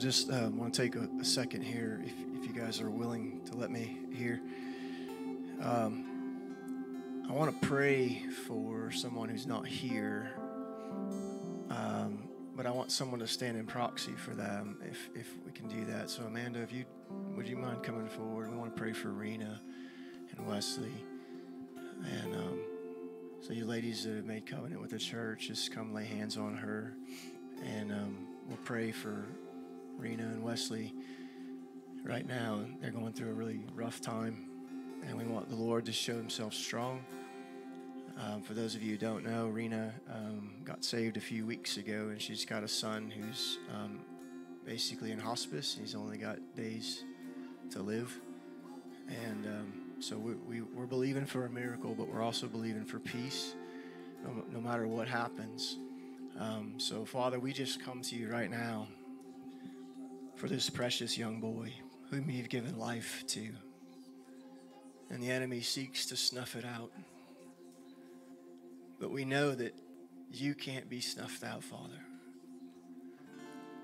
just um, want to take a, a, second here, if, if you guys are willing to let me here. Um, I want to pray for someone who's not here, um, but I want someone to stand in proxy for them if, if we can do that. So, Amanda, if you would you mind coming forward? We want to pray for Rena and Wesley. And um, so, you ladies that have made covenant with the church, just come lay hands on her. And um, we'll pray for Rena and Wesley right now. They're going through a really rough time, and we want the Lord to show Himself strong. Um, for those of you who don't know, Rena um, got saved a few weeks ago, and she's got a son who's um, basically in hospice. He's only got days to live. And um, so we, we, we're believing for a miracle, but we're also believing for peace no, no matter what happens. Um, so, Father, we just come to you right now for this precious young boy whom you've given life to. And the enemy seeks to snuff it out. But we know that you can't be snuffed out, Father.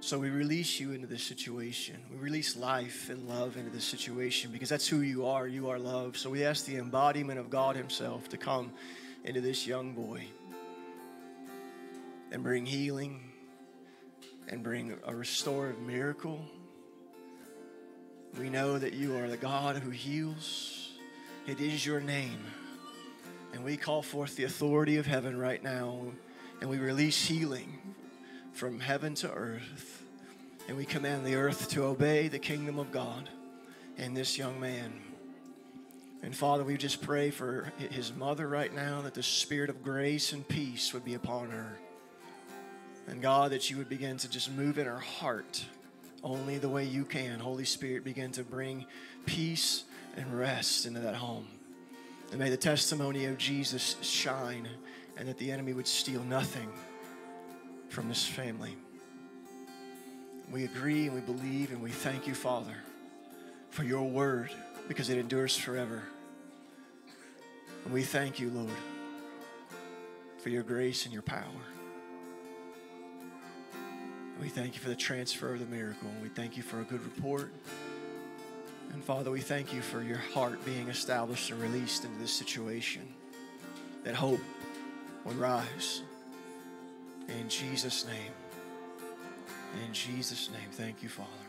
So we release you into this situation. We release life and love into this situation because that's who you are. You are love. So we ask the embodiment of God Himself to come into this young boy and bring healing and bring a restorative miracle. We know that you are the God who heals. It is your name. And we call forth the authority of heaven right now. And we release healing from heaven to earth. And we command the earth to obey the kingdom of God and this young man. And Father, we just pray for his mother right now that the spirit of grace and peace would be upon her. And God, that you would begin to just move in her heart only the way you can. Holy Spirit, begin to bring peace and rest into that home. And may the testimony of Jesus shine and that the enemy would steal nothing from this family. We agree and we believe and we thank you, Father, for your word because it endures forever. And we thank you, Lord, for your grace and your power. We thank you for the transfer of the miracle. We thank you for a good report. And Father, we thank you for your heart being established and released into this situation. That hope would rise. In Jesus' name. In Jesus' name. Thank you, Father.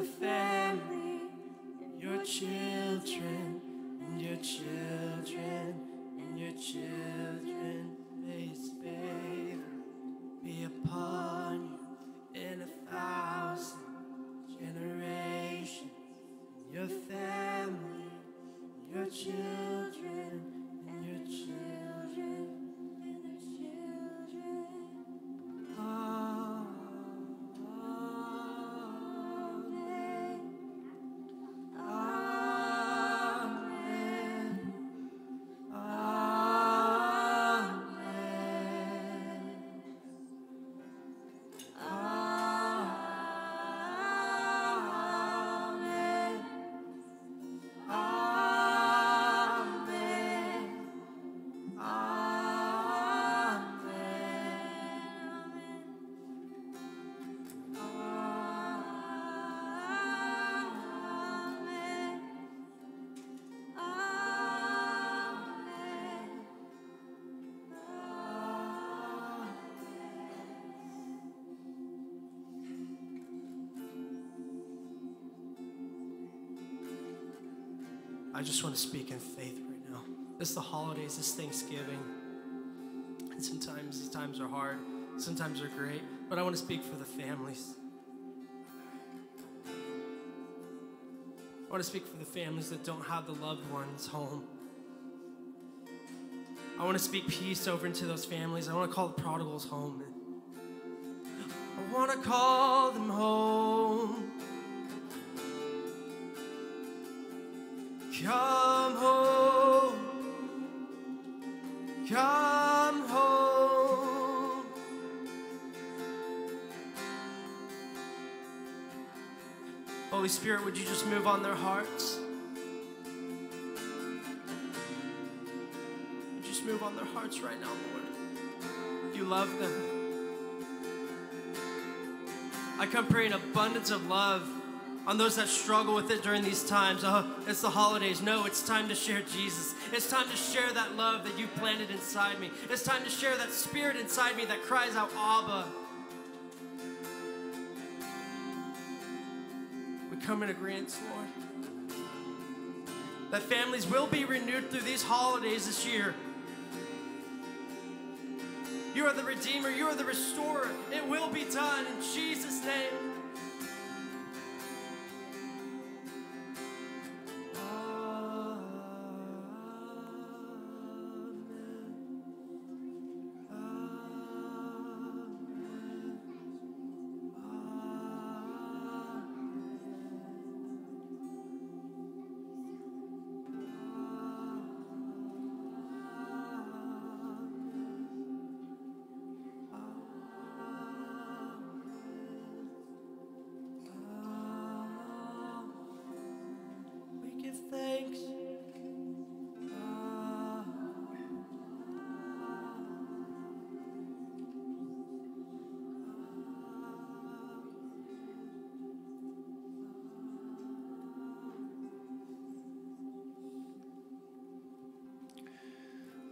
Your family, I just want to speak in faith right now. It's the holidays, it's Thanksgiving. And sometimes these times are hard, sometimes they're great, but I want to speak for the families. I want to speak for the families that don't have the loved ones home. I want to speak peace over into those families. I want to call the prodigals home. I want to call them home. Spirit, would you just move on their hearts? Would you just move on their hearts right now, Lord? You love them. I come praying abundance of love on those that struggle with it during these times. Oh, it's the holidays. No, it's time to share Jesus. It's time to share that love that you planted inside me. It's time to share that spirit inside me that cries out, Abba. Come in agreement, Lord. That families will be renewed through these holidays this year. You are the Redeemer. You are the Restorer. It will be done in Jesus' name.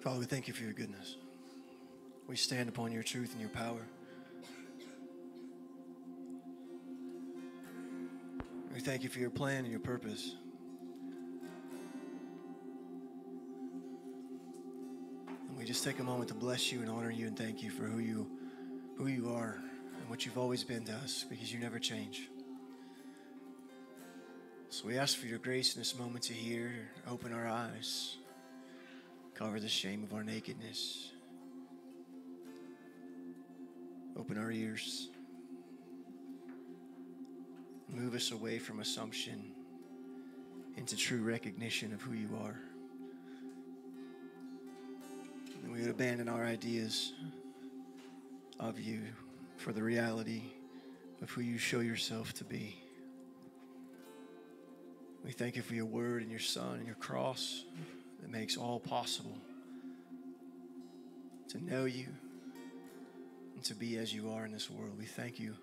Father, we thank you for your goodness. We stand upon your truth and your power. We thank you for your plan and your purpose. And we just take a moment to bless you and honor you and thank you for who you who you are and what you've always been to us because you never change. So we ask for your grace in this moment to hear, open our eyes, cover the shame of our nakedness, open our ears, move us away from assumption into true recognition of who you are. And we would abandon our ideas of you for the reality of who you show yourself to be. We thank you for your word and your son and your cross that makes all possible to know you and to be as you are in this world. We thank you.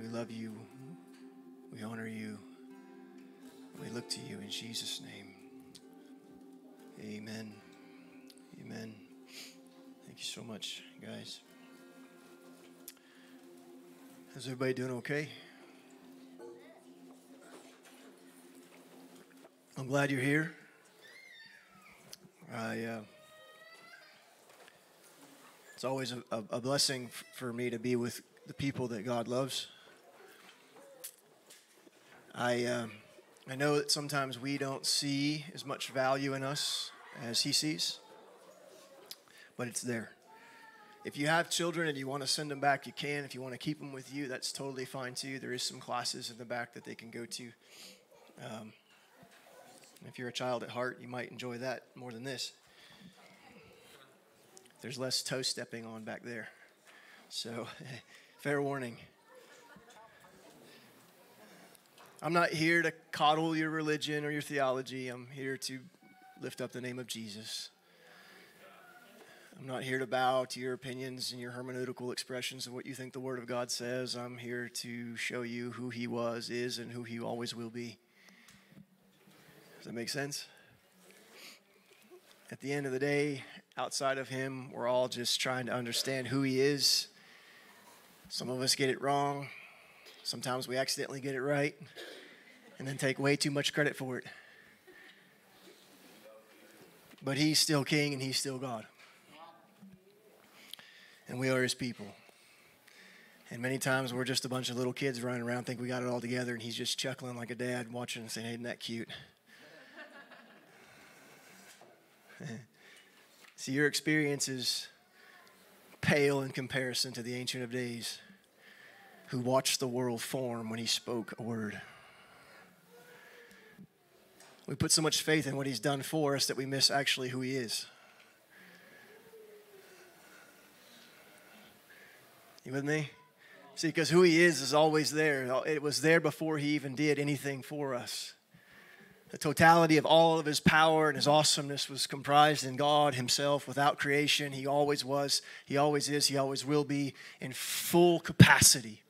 We love you. We honor you. We look to you in Jesus' name. Amen. Amen. Thank you so much, guys. Is everybody doing okay? I'm glad you're here. Uh, it's always a, a, blessing for me to be with the people that God loves. I, um, I know that sometimes we don't see as much value in us as He sees, but it's there. If you have children and you want to send them back, you can. If you want to keep them with you, that's totally fine too. There is some classes in the back that they can go to. Um, if you're a child at heart, you might enjoy that more than this. There's less toe stepping on back there. So, fair warning. I'm not here to coddle your religion or your theology. I'm here to lift up the name of Jesus. I'm not here to bow to your opinions and your hermeneutical expressions of what you think the Word of God says. I'm here to show you who He was, is, and who He always will be. Does that make sense? At the end of the day, outside of Him, we're all just trying to understand who He is. Some of us get it wrong. Sometimes we accidentally get it right and then take way too much credit for it. But He's still King and He's still God and we are his people. And many times we're just a bunch of little kids running around, think we got it all together, and he's just chuckling like a dad, watching and saying, Isn't that cute? See, your experience is pale in comparison to the Ancient of Days who watched the world form when he spoke a word. We put so much faith in what he's done for us that we miss actually who he is. You with me? See, because who he is is always there. It was there before he even did anything for us. The totality of all of his power and his awesomeness was comprised in God himself without creation. He always was, he always is, he always will be in full capacity.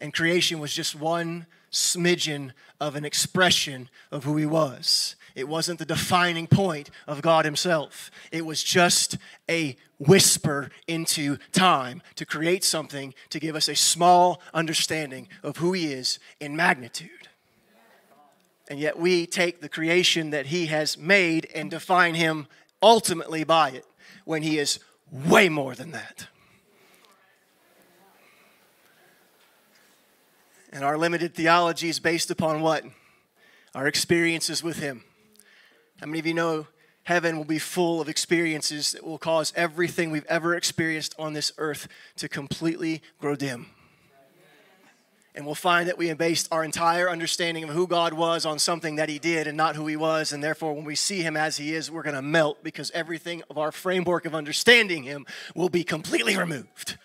And creation was just one smidgen of an expression of who he was. It wasn't the defining point of God Himself. It was just a whisper into time to create something to give us a small understanding of who He is in magnitude. And yet we take the creation that He has made and define Him ultimately by it when He is way more than that. And our limited theology is based upon what? Our experiences with Him. How many of you know heaven will be full of experiences that will cause everything we've ever experienced on this earth to completely grow dim? And we'll find that we have based our entire understanding of who God was on something that He did and not who He was. And therefore, when we see Him as He is, we're going to melt because everything of our framework of understanding Him will be completely removed.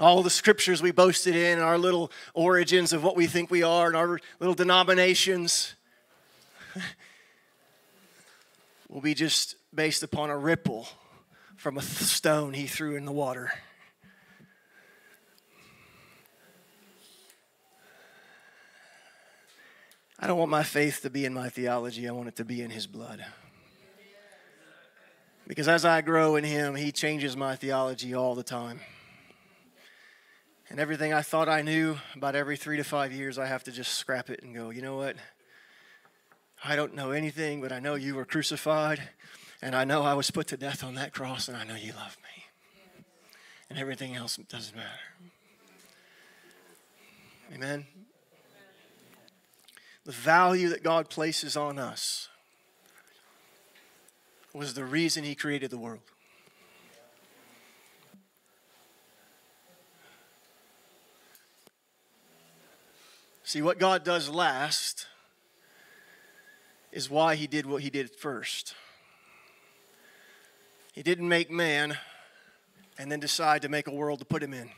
All the scriptures we boasted in, our little origins of what we think we are, and our little denominations will be just based upon a ripple from a stone he threw in the water. I don't want my faith to be in my theology, I want it to be in his blood. Because as I grow in him, he changes my theology all the time. And everything I thought I knew about every three to five years, I have to just scrap it and go, you know what? I don't know anything, but I know you were crucified, and I know I was put to death on that cross, and I know you love me. And everything else doesn't matter. Amen. The value that God places on us was the reason He created the world. See, what God does last is why he did what he did first. He didn't make man and then decide to make a world to put him in.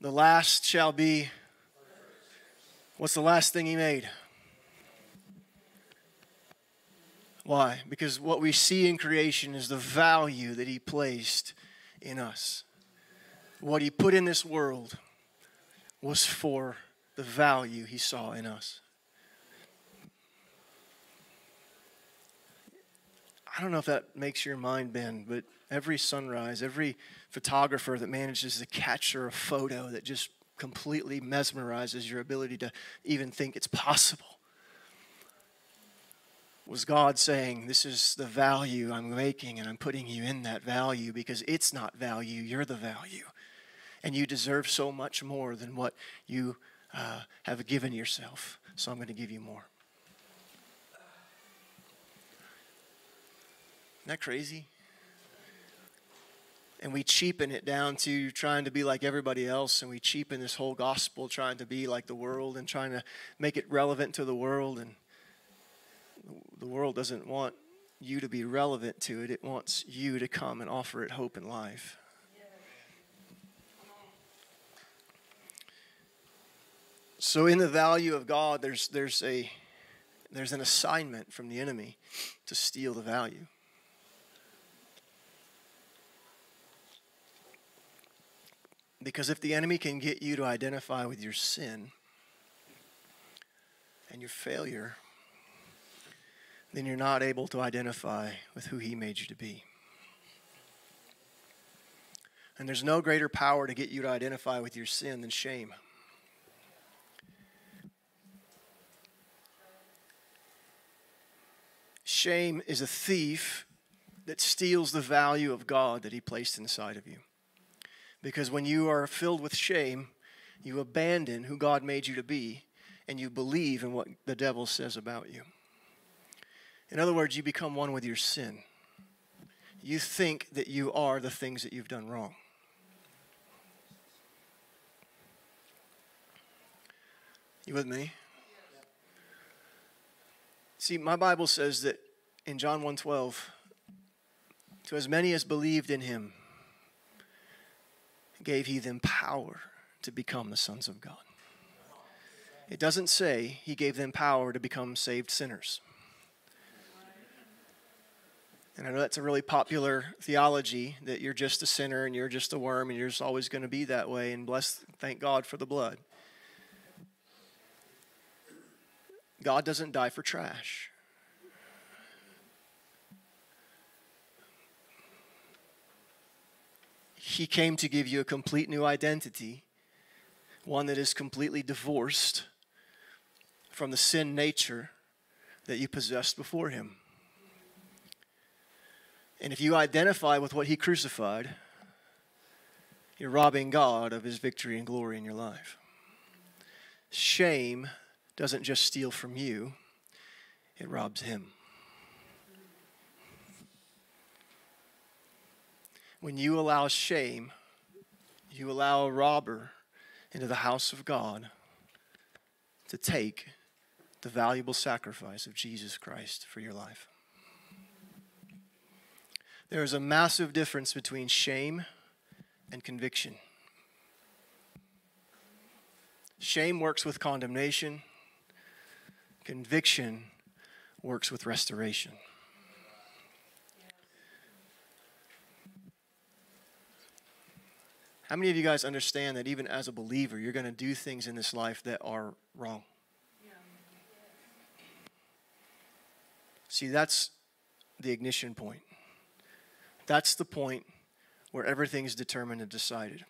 The last shall be. What's the last thing he made? Why? Because what we see in creation is the value that he placed in us. What he put in this world was for the value he saw in us. I don't know if that makes your mind bend, but every sunrise, every photographer that manages to capture a photo that just completely mesmerizes your ability to even think it's possible. Was God saying, This is the value I'm making, and I'm putting you in that value because it's not value, you're the value. And you deserve so much more than what you uh, have given yourself. So I'm going to give you more. Isn't that crazy? and we cheapen it down to trying to be like everybody else and we cheapen this whole gospel trying to be like the world and trying to make it relevant to the world and the world doesn't want you to be relevant to it it wants you to come and offer it hope and life so in the value of god there's there's a there's an assignment from the enemy to steal the value Because if the enemy can get you to identify with your sin and your failure, then you're not able to identify with who he made you to be. And there's no greater power to get you to identify with your sin than shame. Shame is a thief that steals the value of God that he placed inside of you. Because when you are filled with shame, you abandon who God made you to be and you believe in what the devil says about you. In other words, you become one with your sin. You think that you are the things that you've done wrong. You with me? See, my Bible says that in John 1:12, to as many as believed in him, gave he them power to become the sons of God. It doesn't say he gave them power to become saved sinners. And I know that's a really popular theology that you're just a sinner and you're just a worm and you're just always going to be that way. And bless, thank God for the blood. God doesn't die for trash. He came to give you a complete new identity, one that is completely divorced from the sin nature that you possessed before Him. And if you identify with what He crucified, you're robbing God of His victory and glory in your life. Shame doesn't just steal from you, it robs Him. When you allow shame, you allow a robber into the house of God to take the valuable sacrifice of Jesus Christ for your life. There is a massive difference between shame and conviction. Shame works with condemnation, conviction works with restoration. How many of you guys understand that even as a believer, you're going to do things in this life that are wrong? See, that's the ignition point. That's the point where everything's determined and decided.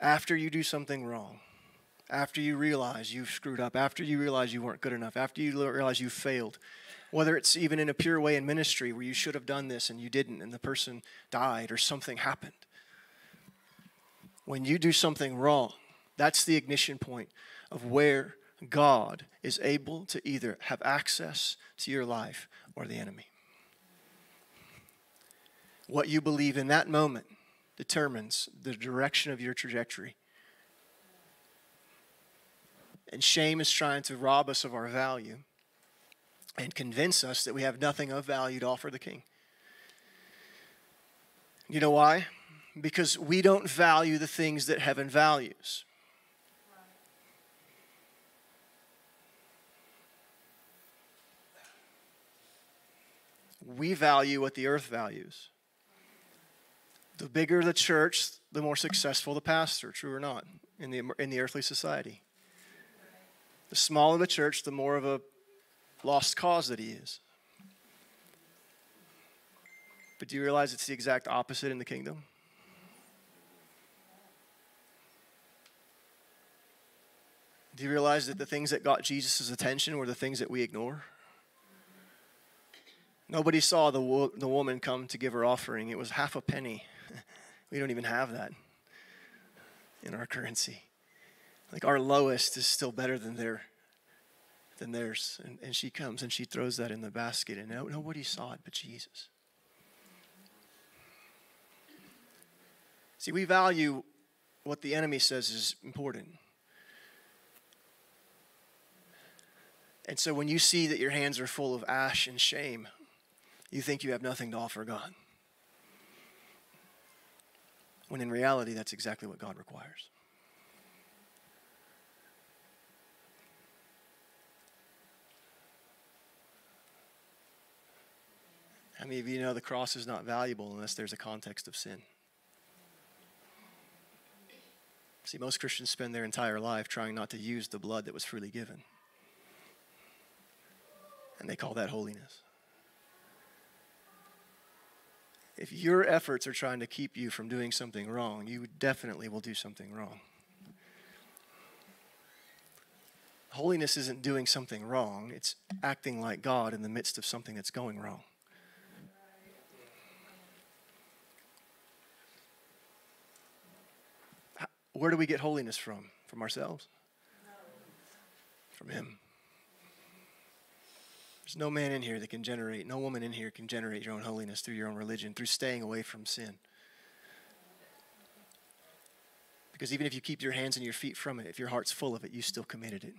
After you do something wrong, after you realize you've screwed up, after you realize you weren't good enough, after you realize you failed, whether it's even in a pure way in ministry where you should have done this and you didn't, and the person died or something happened when you do something wrong, that's the ignition point of where God is able to either have access to your life or the enemy. What you believe in that moment determines the direction of your trajectory. And shame is trying to rob us of our value and convince us that we have nothing of value to offer the king. You know why? because we don't value the things that heaven values. We value what the earth values. The bigger the church, the more successful the pastor, true or not, in the, in the earthly society. The smaller the church, the more of a lost cause that he is. But do you realize it's the exact opposite in the kingdom? Do you realize that the things that got Jesus' attention were the things that we ignore? Nobody saw the, wo- the woman come to give her offering. It was half a penny. we don't even have that in our currency. Like our lowest is still better than their than theirs. And, and she comes and she throws that in the basket, and nobody saw it but Jesus. See, we value what the enemy says is important. And so when you see that your hands are full of ash and shame, you think you have nothing to offer God. When in reality, that's exactly what God requires. How many of you know the cross is not valuable unless there's a context of sin? See, most Christians spend their entire life trying not to use the blood that was freely given. And they call that holiness. If your efforts are trying to keep you from doing something wrong, you definitely will do something wrong. Holiness isn't doing something wrong, it's acting like God in the midst of something that's going wrong. Where do we get holiness from? From ourselves? From Him. There's no man in here that can generate, no woman in here can generate your own holiness through your own religion, through staying away from sin. Because even if you keep your hands and your feet from it, if your heart's full of it, you still committed it.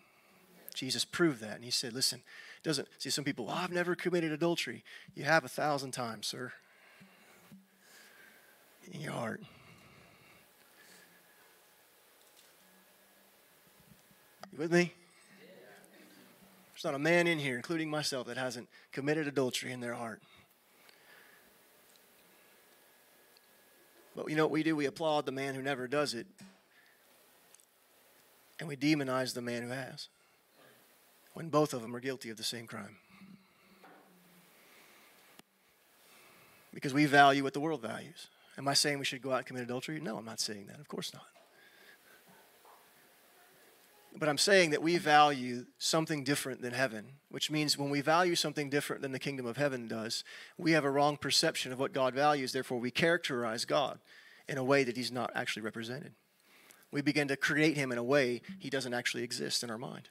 Jesus proved that. And he said, listen, doesn't see some people, well, I've never committed adultery. You have a thousand times, sir. In your heart. You with me? There's not a man in here, including myself, that hasn't committed adultery in their heart. But you know what we do? We applaud the man who never does it, and we demonize the man who has, when both of them are guilty of the same crime. Because we value what the world values. Am I saying we should go out and commit adultery? No, I'm not saying that. Of course not. But I'm saying that we value something different than heaven, which means when we value something different than the kingdom of heaven does, we have a wrong perception of what God values. Therefore, we characterize God in a way that He's not actually represented. We begin to create Him in a way He doesn't actually exist in our mind.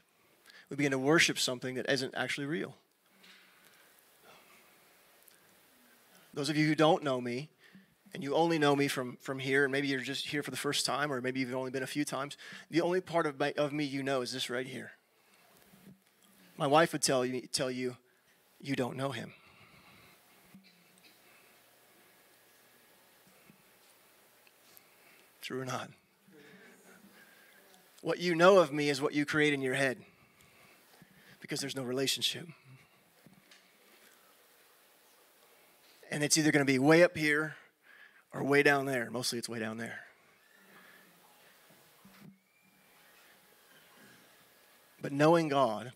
We begin to worship something that isn't actually real. Those of you who don't know me, and you only know me from, from here, and maybe you're just here for the first time, or maybe you've only been a few times, the only part of, my, of me you know is this right here. My wife would tell you, tell you, you don't know him. True or not? What you know of me is what you create in your head because there's no relationship. And it's either going to be way up here or way down there. Mostly it's way down there. But knowing God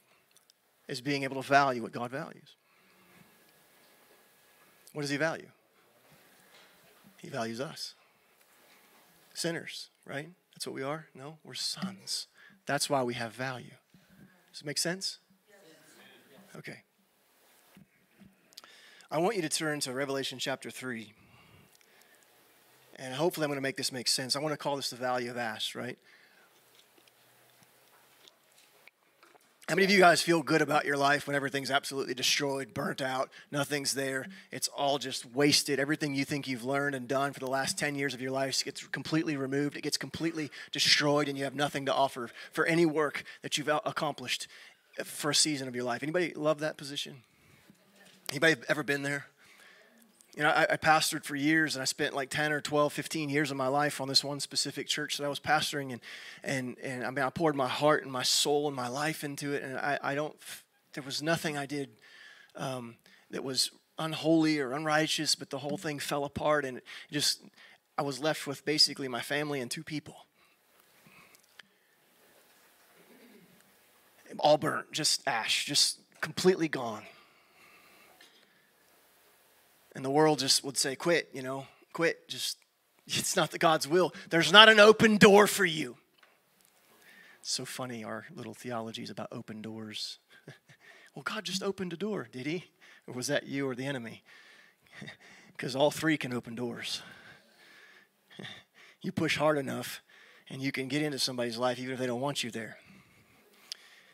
is being able to value what God values. What does He value? He values us. Sinners, right? That's what we are? No, we're sons. That's why we have value. Does it make sense? Okay. I want you to turn to Revelation chapter 3. And hopefully, I'm going to make this make sense. I want to call this the value of ash, right? How many of you guys feel good about your life when everything's absolutely destroyed, burnt out, nothing's there? It's all just wasted. Everything you think you've learned and done for the last 10 years of your life gets completely removed. It gets completely destroyed, and you have nothing to offer for any work that you've accomplished for a season of your life. Anybody love that position? Anybody ever been there? You know, I, I, pastored for years and I spent like 10 or 12, 15 years of my life on this one specific church that I was pastoring. And, and, and I mean, I poured my heart and my soul and my life into it. And I, I don't, there was nothing I did um, that was unholy or unrighteous, but the whole thing fell apart. And just, I was left with basically my family and two people. All burnt, just ash, just completely gone. And the world just would say, quit, you know, quit. Just, it's not the God's will. There's not an open door for you. so funny, our little theologies about open doors. well, God just opened a door, did He? Or was that you or the enemy? Because all three can open doors. you push hard enough, and you can get into somebody's life even if they don't want you there.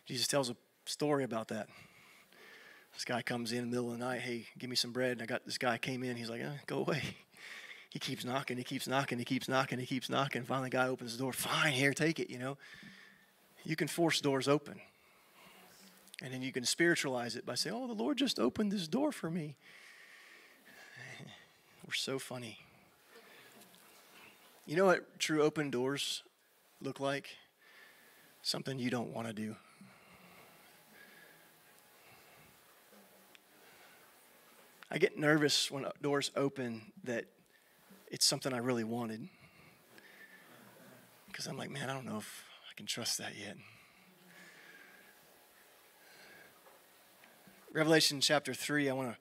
Jesus tells a story about that. This guy comes in, in the middle of the night, hey, give me some bread. And I got this guy came in, he's like, eh, go away. He keeps knocking, he keeps knocking, he keeps knocking, he keeps knocking. Finally, guy opens the door. Fine, here, take it, you know. You can force doors open. And then you can spiritualize it by saying, oh, the Lord just opened this door for me. We're so funny. You know what true open doors look like? Something you don't want to do. I get nervous when doors open that it's something I really wanted. Because I'm like, man, I don't know if I can trust that yet. Revelation chapter 3, I want to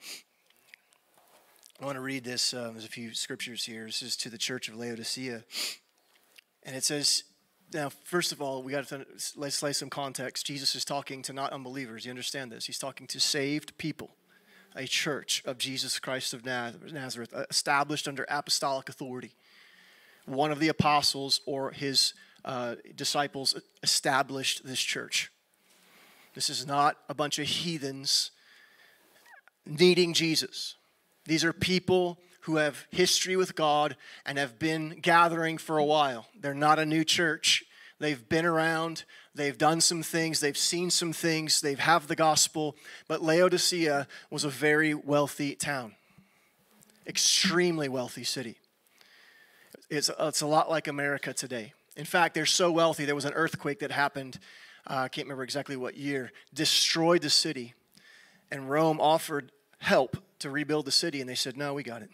I want to read this. Uh, there's a few scriptures here. This is to the church of Laodicea. And it says, now, first of all, we got to let's lay some context. Jesus is talking to not unbelievers. You understand this? He's talking to saved people a church of Jesus Christ of Nazareth, uh, established under apostolic authority. One of the apostles or his uh, disciples established this church. This is not a bunch of heathens needing Jesus. These are people who have history with God and have been gathering for a while. They're not a new church. They've been around, they've done some things, they've seen some things, they've have the gospel, but Laodicea was a very wealthy town. Extremely wealthy city. It's, it's a lot like America today. In fact, they're so wealthy, there was an earthquake that happened, uh, I can't remember exactly what year, destroyed the city. And Rome offered help to rebuild the city, and they said, No, we got it.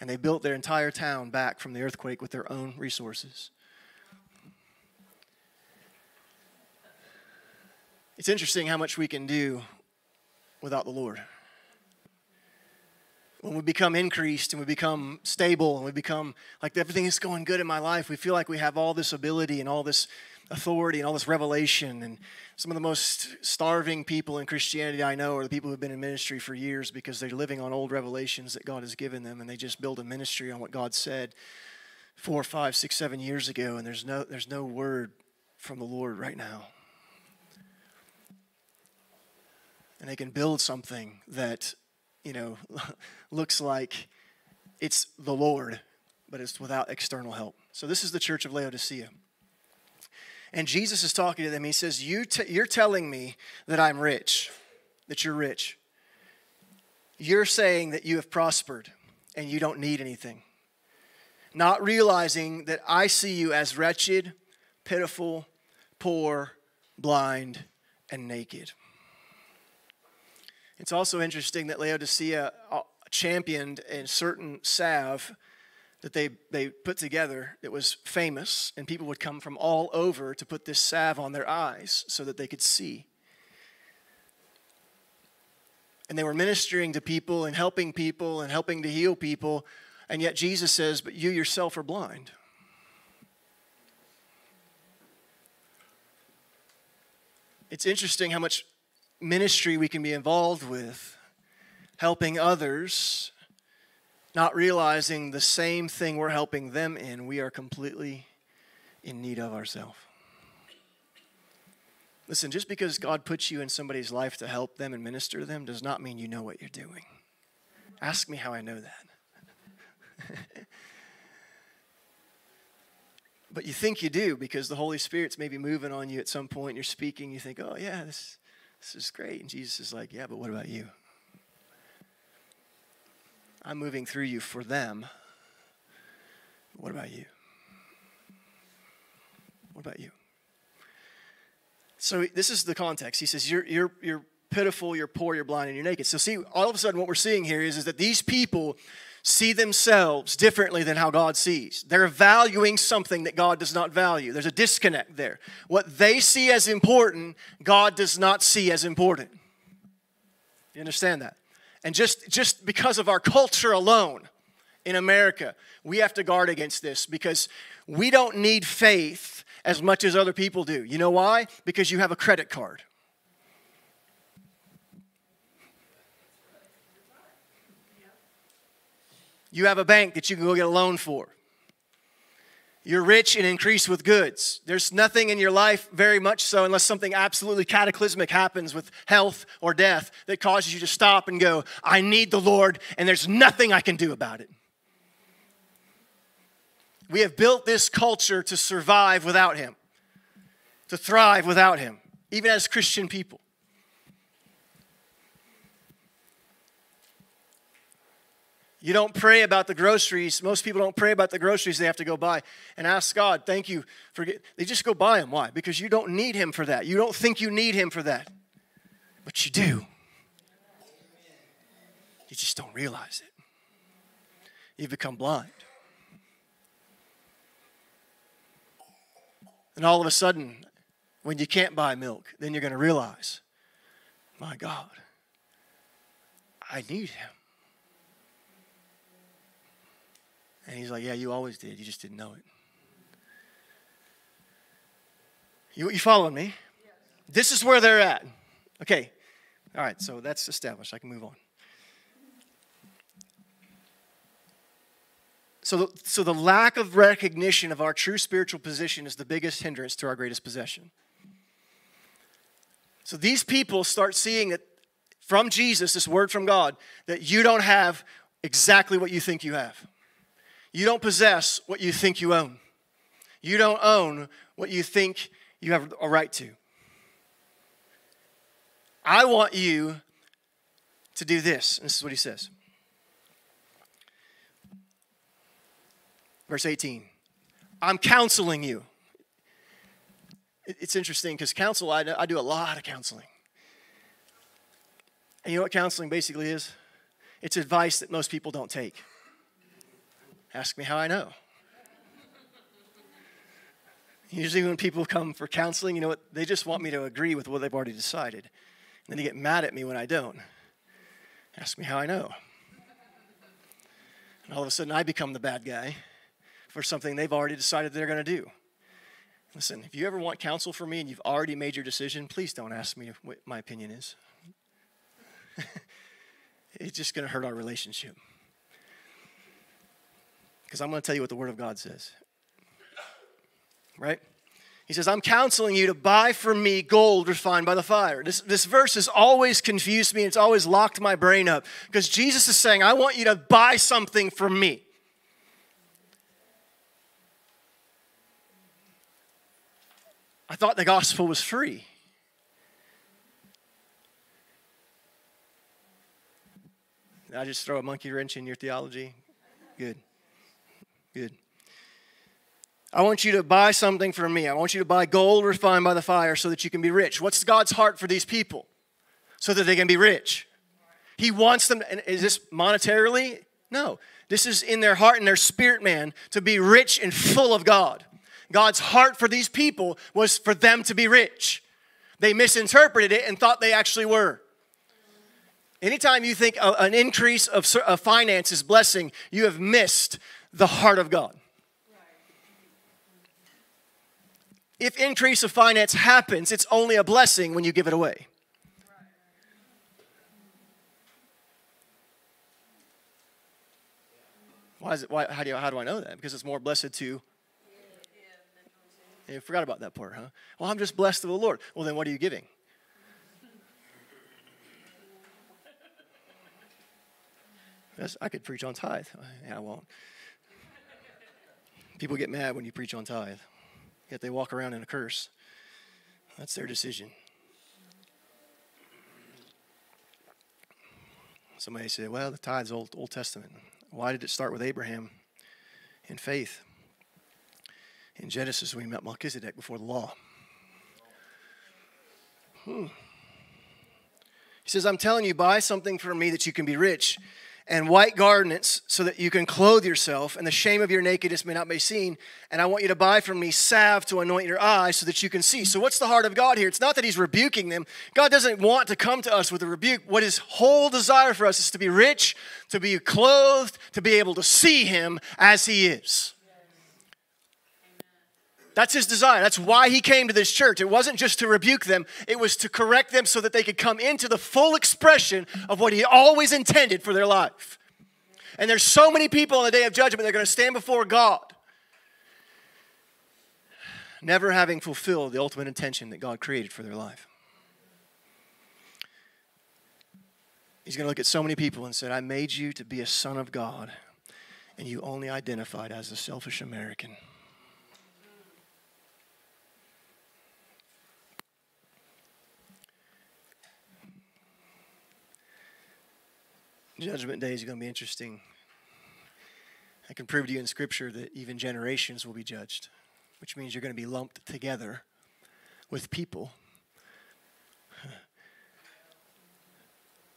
And they built their entire town back from the earthquake with their own resources. It's interesting how much we can do without the Lord. When we become increased and we become stable and we become like everything is going good in my life, we feel like we have all this ability and all this authority and all this revelation. And some of the most starving people in Christianity I know are the people who've been in ministry for years because they're living on old revelations that God has given them and they just build a ministry on what God said four, five, six, seven years ago, and there's no there's no word from the Lord right now. And they can build something that, you know, looks like it's the Lord, but it's without external help. So this is the church of Laodicea. And Jesus is talking to them. He says, you t- You're telling me that I'm rich, that you're rich. You're saying that you have prospered and you don't need anything. Not realizing that I see you as wretched, pitiful, poor, blind, and naked. It's also interesting that Laodicea uh, championed a certain salve that they, they put together that was famous, and people would come from all over to put this salve on their eyes so that they could see. And they were ministering to people and helping people and helping to heal people, and yet Jesus says, But you yourself are blind. It's interesting how much ministry we can be involved with, helping others, not realizing the same thing we're helping them in, we are completely in need of ourselves. Listen, just because God puts you in somebody's life to help them and minister to them does not mean you know what you're doing. Ask me how I know that. but you think you do because the Holy Spirit's maybe moving on you at some point. You're speaking, you think, oh, yeah, this, this is great. And Jesus is like, Yeah, but what about you? I'm moving through you for them. What about you? What about you? So this is the context. He says, You're, you're, you're pitiful, you're poor, you're blind, and you're naked. So, see, all of a sudden, what we're seeing here is, is that these people see themselves differently than how God sees. They're valuing something that God does not value. There's a disconnect there. What they see as important, God does not see as important. You understand that? And just, just because of our culture alone in America, we have to guard against this because we don't need faith as much as other people do. You know why? Because you have a credit card. You have a bank that you can go get a loan for. You're rich and increase with goods. There's nothing in your life, very much so, unless something absolutely cataclysmic happens with health or death, that causes you to stop and go, I need the Lord, and there's nothing I can do about it. We have built this culture to survive without Him, to thrive without Him, even as Christian people. You don't pray about the groceries. Most people don't pray about the groceries they have to go buy and ask God, thank you for get, they just go buy them. Why? Because you don't need him for that. You don't think you need him for that. But you do. You just don't realize it. You've become blind. And all of a sudden, when you can't buy milk, then you're going to realize, my God, I need him. And he's like, Yeah, you always did. You just didn't know it. You, you following me? This is where they're at. Okay. All right, so that's established. I can move on. So the, so the lack of recognition of our true spiritual position is the biggest hindrance to our greatest possession. So these people start seeing that from Jesus, this word from God, that you don't have exactly what you think you have. You don't possess what you think you own. You don't own what you think you have a right to. I want you to do this. And this is what he says. Verse 18 I'm counseling you. It's interesting because counsel, I, I do a lot of counseling. And you know what counseling basically is? It's advice that most people don't take. Ask me how I know. Usually, when people come for counseling, you know what? They just want me to agree with what they've already decided. And then they get mad at me when I don't. Ask me how I know. And all of a sudden, I become the bad guy for something they've already decided they're going to do. Listen, if you ever want counsel from me and you've already made your decision, please don't ask me what my opinion is. it's just going to hurt our relationship. Because I'm going to tell you what the Word of God says. Right? He says, I'm counseling you to buy from me gold refined by the fire. This, this verse has always confused me. It's always locked my brain up because Jesus is saying, I want you to buy something from me. I thought the gospel was free. Did I just throw a monkey wrench in your theology? Good. Good. I want you to buy something from me. I want you to buy gold refined by the fire so that you can be rich. What's God's heart for these people? So that they can be rich. He wants them, and is this monetarily? No. This is in their heart and their spirit, man, to be rich and full of God. God's heart for these people was for them to be rich. They misinterpreted it and thought they actually were. Anytime you think an increase of finance is blessing, you have missed the heart of God. If increase of finance happens, it's only a blessing when you give it away. Why is it? Why, how do you, how do I know that? Because it's more blessed to. You forgot about that part, huh? Well, I'm just blessed of the Lord. Well, then what are you giving? I could preach on tithe. Uh, yeah, I won't. People get mad when you preach on tithe, yet they walk around in a curse. That's their decision. Somebody said, well, the tithe's Old, Old Testament. Why did it start with Abraham in faith? In Genesis, we met Melchizedek before the law. Hmm. He says, I'm telling you, buy something from me that you can be rich and white garments so that you can clothe yourself and the shame of your nakedness may not be seen and i want you to buy from me salve to anoint your eyes so that you can see. So what's the heart of god here? It's not that he's rebuking them. God doesn't want to come to us with a rebuke. What his whole desire for us is to be rich to be clothed to be able to see him as he is That's his design. That's why he came to this church. It wasn't just to rebuke them, it was to correct them so that they could come into the full expression of what he always intended for their life. And there's so many people on the day of judgment that are going to stand before God, never having fulfilled the ultimate intention that God created for their life. He's going to look at so many people and said, I made you to be a son of God, and you only identified as a selfish American. Judgment Day is going to be interesting. I can prove to you in Scripture that even generations will be judged, which means you're going to be lumped together with people.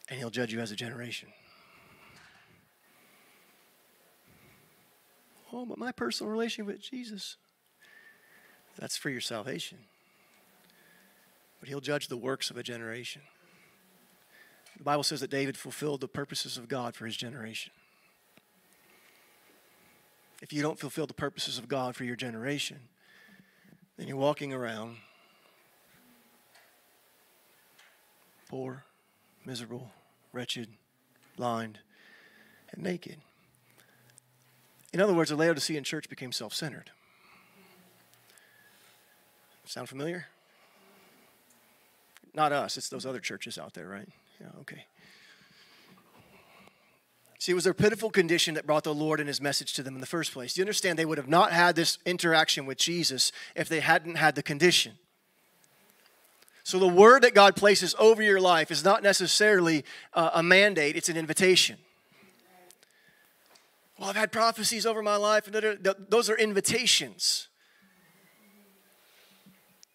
And He'll judge you as a generation. Oh, but my personal relationship with Jesus, that's for your salvation. But He'll judge the works of a generation. The Bible says that David fulfilled the purposes of God for his generation. If you don't fulfill the purposes of God for your generation, then you're walking around poor, miserable, wretched, blind, and naked. In other words, the Laodicean church became self centered. Sound familiar? Not us, it's those other churches out there, right? Yeah, okay. See, it was their pitiful condition that brought the Lord and his message to them in the first place. Do you understand? They would have not had this interaction with Jesus if they hadn't had the condition. So, the word that God places over your life is not necessarily uh, a mandate, it's an invitation. Well, I've had prophecies over my life, and those are invitations.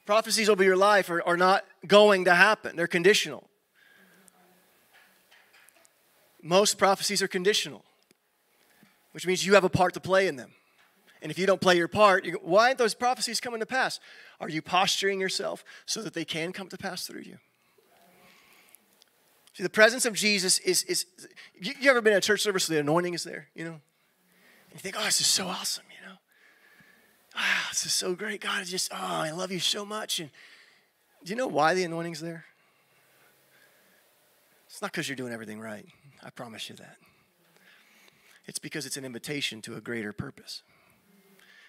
Prophecies over your life are, are not going to happen, they're conditional. Most prophecies are conditional, which means you have a part to play in them. And if you don't play your part, you go, why aren't those prophecies coming to pass? Are you posturing yourself so that they can come to pass through you? See, the presence of Jesus is, is you, you ever been in a church service where the anointing is there, you know? And you think, oh, this is so awesome, you know? Ah, this is so great. God, I just, oh, I love you so much. And do you know why the anointing's there? It's not because you're doing everything right. I promise you that. It's because it's an invitation to a greater purpose.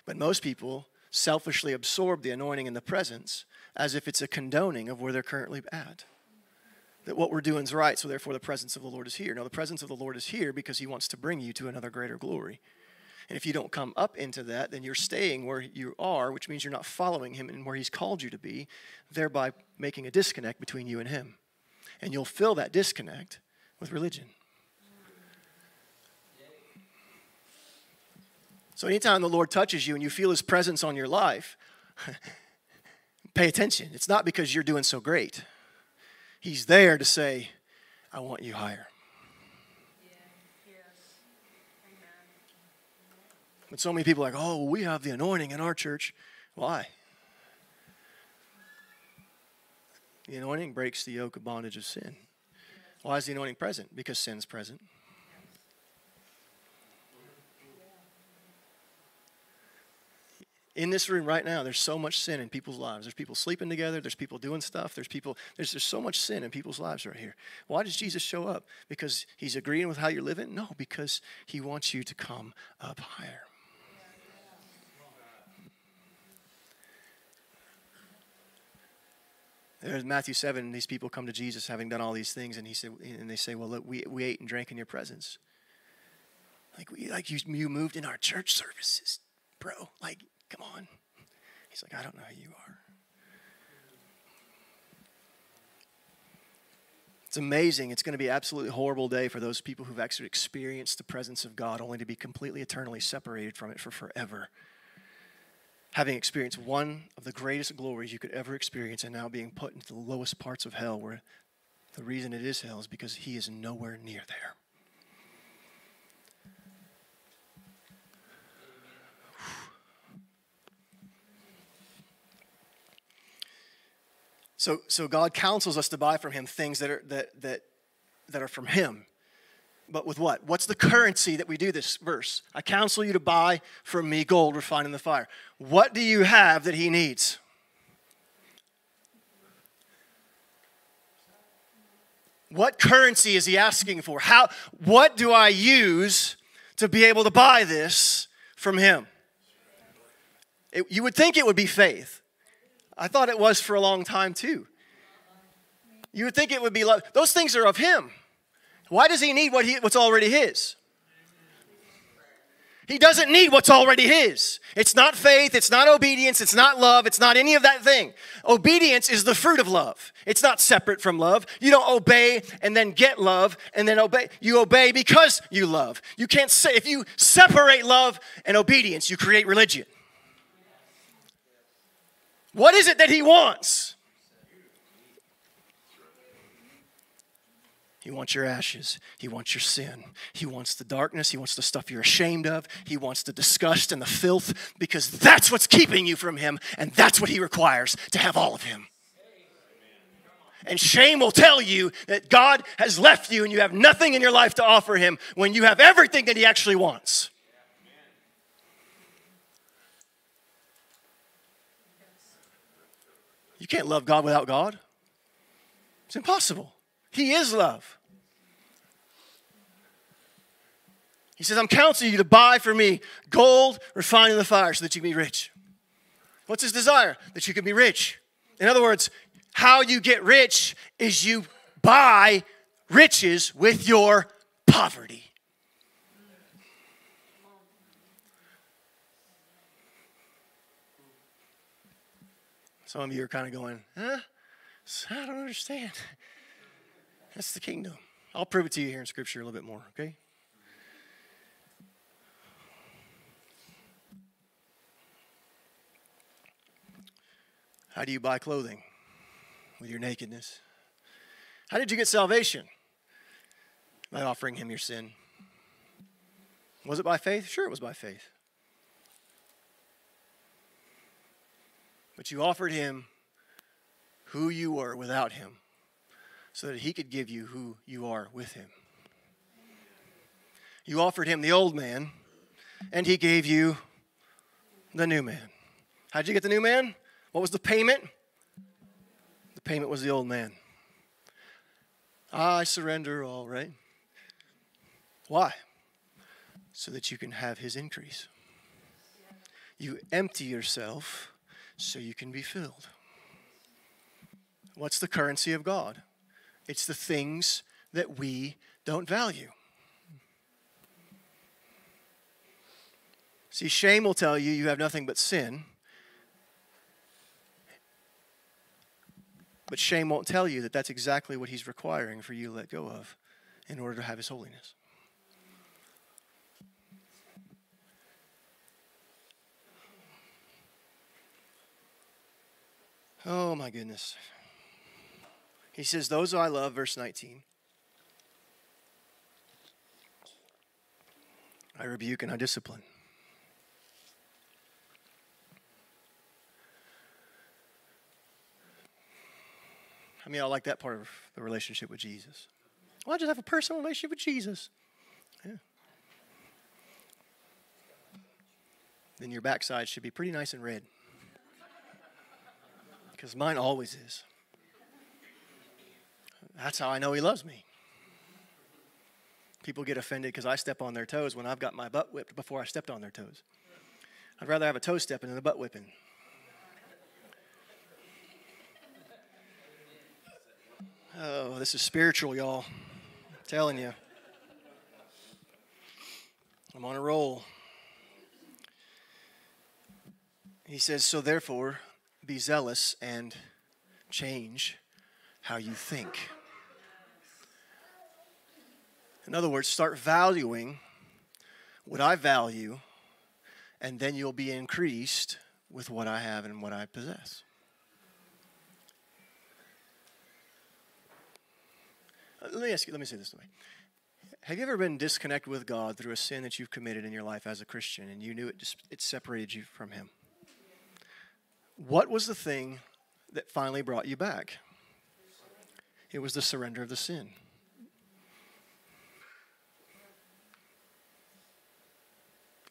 But most people selfishly absorb the anointing and the presence as if it's a condoning of where they're currently at. That what we're doing is right, so therefore the presence of the Lord is here. No, the presence of the Lord is here because He wants to bring you to another greater glory. And if you don't come up into that, then you're staying where you are, which means you're not following Him and where He's called you to be, thereby making a disconnect between you and Him. And you'll fill that disconnect with religion. So, anytime the Lord touches you and you feel His presence on your life, pay attention. It's not because you're doing so great, He's there to say, I want you higher. But so many people are like, oh, we have the anointing in our church. Why? The anointing breaks the yoke of bondage of sin. Why is the anointing present? Because sin's present. In this room right now, there's so much sin in people's lives. There's people sleeping together. There's people doing stuff. There's people, there's, there's so much sin in people's lives right here. Why does Jesus show up? Because he's agreeing with how you're living? No, because he wants you to come up higher. There's Matthew 7, these people come to Jesus having done all these things, and he said, and they say, Well, look, we, we ate and drank in your presence. Like we like you, you moved in our church services, bro. Like Come on. He's like, I don't know who you are. It's amazing. It's going to be absolutely horrible day for those people who've actually experienced the presence of God only to be completely eternally separated from it for forever. Having experienced one of the greatest glories you could ever experience and now being put into the lowest parts of hell where the reason it is hell is because he is nowhere near there. So, so God counsels us to buy from Him things that are, that, that, that are from Him. But with what? What's the currency that we do this verse? I counsel you to buy from me gold refined in the fire. What do you have that he needs? What currency is he asking for? How what do I use to be able to buy this from him? It, you would think it would be faith. I thought it was for a long time too. You would think it would be love. Those things are of him. Why does he need what he, what's already his? He doesn't need what's already his. It's not faith, it's not obedience, it's not love, it's not any of that thing. Obedience is the fruit of love. It's not separate from love. You don't obey and then get love and then obey. You obey because you love. You can't say, if you separate love and obedience, you create religion. What is it that he wants? He wants your ashes. He wants your sin. He wants the darkness. He wants the stuff you're ashamed of. He wants the disgust and the filth because that's what's keeping you from Him, and that's what He requires to have all of Him. And shame will tell you that God has left you and you have nothing in your life to offer Him when you have everything that He actually wants. You can't love God without God. It's impossible. He is love. He says, I'm counseling you to buy for me gold refined in the fire so that you can be rich. What's his desire? That you can be rich. In other words, how you get rich is you buy riches with your poverty. Some of you are kind of going, huh? I don't understand. That's the kingdom. I'll prove it to you here in Scripture a little bit more, okay? How do you buy clothing? With your nakedness. How did you get salvation? By offering him your sin. Was it by faith? Sure, it was by faith. But you offered him who you were without him so that he could give you who you are with him. You offered him the old man, and he gave you the new man. How'd you get the new man? What was the payment? The payment was the old man. I surrender all, right? Why? So that you can have his increase. You empty yourself so you can be filled. What's the currency of God? It's the things that we don't value. See, shame will tell you you have nothing but sin. But shame won't tell you that that's exactly what he's requiring for you to let go of in order to have his holiness. Oh my goodness. He says, Those I love, verse 19. I rebuke and I discipline. I mean, I like that part of the relationship with Jesus. Well, I just have a personal relationship with Jesus. Yeah. Then your backside should be pretty nice and red. Because mine always is. That's how I know He loves me. People get offended because I step on their toes when I've got my butt whipped before I stepped on their toes. I'd rather have a toe stepping than a butt whipping. Oh, this is spiritual, y'all. I'm telling you. I'm on a roll. He says, So therefore, be zealous and change how you think. In other words, start valuing what I value, and then you'll be increased with what I have and what I possess. Uh, let me ask you, let me say this way. Have you ever been disconnected with God through a sin that you've committed in your life as a Christian and you knew it just it separated you from him? What was the thing that finally brought you back? It was the surrender of the sin.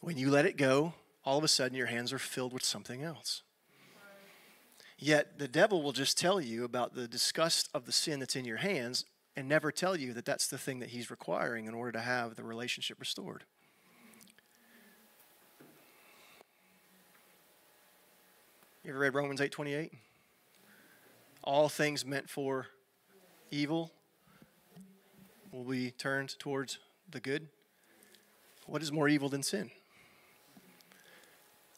When you let it go, all of a sudden your hands are filled with something else. Yet the devil will just tell you about the disgust of the sin that's in your hands and never tell you that that's the thing that he's requiring in order to have the relationship restored. You ever read Romans 8:28? All things meant for evil will be turned towards the good. What is more evil than sin?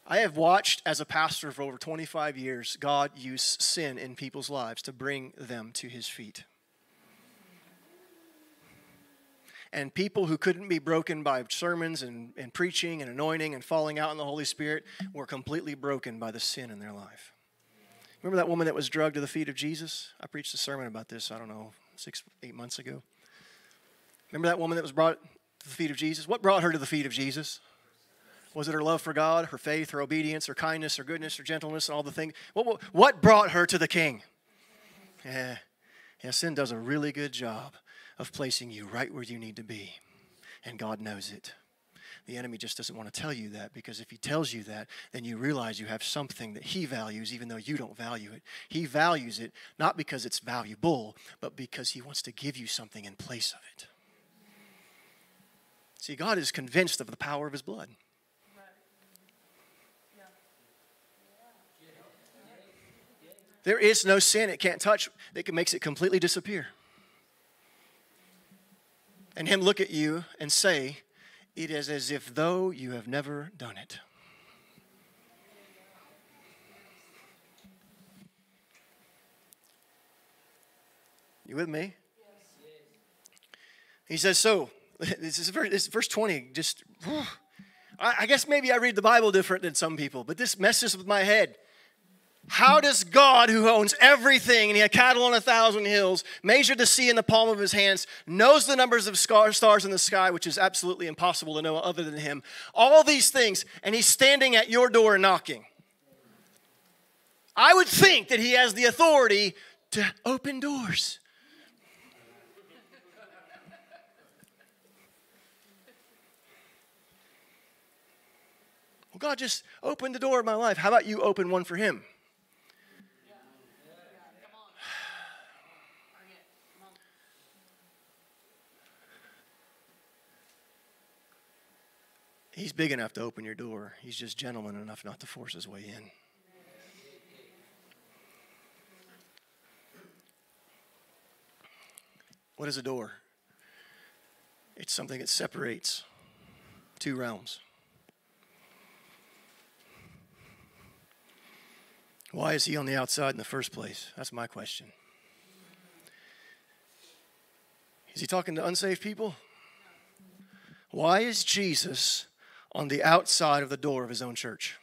I have watched as a pastor for over 25 years God use sin in people's lives to bring them to his feet. And people who couldn't be broken by sermons and, and preaching and anointing and falling out in the Holy Spirit were completely broken by the sin in their life. Remember that woman that was drugged to the feet of Jesus? I preached a sermon about this, I don't know, six, eight months ago. Remember that woman that was brought to the feet of Jesus? What brought her to the feet of Jesus? Was it her love for God, her faith, her obedience, her kindness, her goodness, her gentleness, and all the things? What, what brought her to the king? Yeah, yeah, sin does a really good job of placing you right where you need to be, and God knows it. The enemy just doesn't want to tell you that because if he tells you that, then you realize you have something that he values even though you don't value it. He values it not because it's valuable, but because he wants to give you something in place of it. See, God is convinced of the power of his blood. There is no sin it can't touch that makes it completely disappear. And Him look at you and say, It is as if though you have never done it. You with me? He says, So, this is verse, this is verse 20, just, whew, I, I guess maybe I read the Bible different than some people, but this messes with my head. How does God, who owns everything, and he had cattle on a thousand hills, measured the sea in the palm of his hands, knows the numbers of stars in the sky, which is absolutely impossible to know other than him, all these things, and he's standing at your door knocking? I would think that he has the authority to open doors. Well, God just opened the door of my life. How about you open one for him? He's big enough to open your door. He's just gentleman enough not to force his way in. What is a door? It's something that separates two realms. Why is he on the outside in the first place? That's my question. Is he talking to unsaved people? Why is Jesus on the outside of the door of his own church.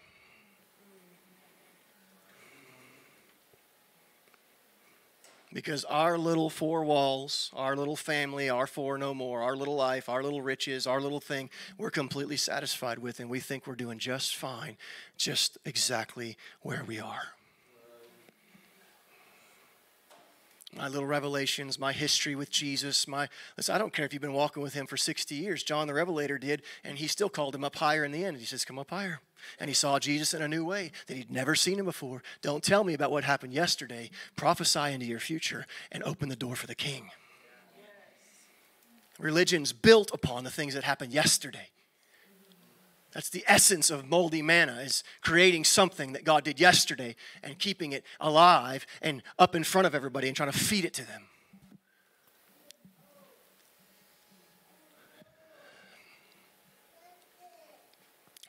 Because our little four walls, our little family, our four no more, our little life, our little riches, our little thing, we're completely satisfied with, and we think we're doing just fine, just exactly where we are. My little revelations, my history with Jesus, my listen, I don't care if you've been walking with him for 60 years. John the Revelator did, and he still called him up higher in the end. He says, Come up higher. And he saw Jesus in a new way that he'd never seen him before. Don't tell me about what happened yesterday. Prophesy into your future and open the door for the king. Religion's built upon the things that happened yesterday. That's the essence of moldy manna is creating something that God did yesterday and keeping it alive and up in front of everybody and trying to feed it to them.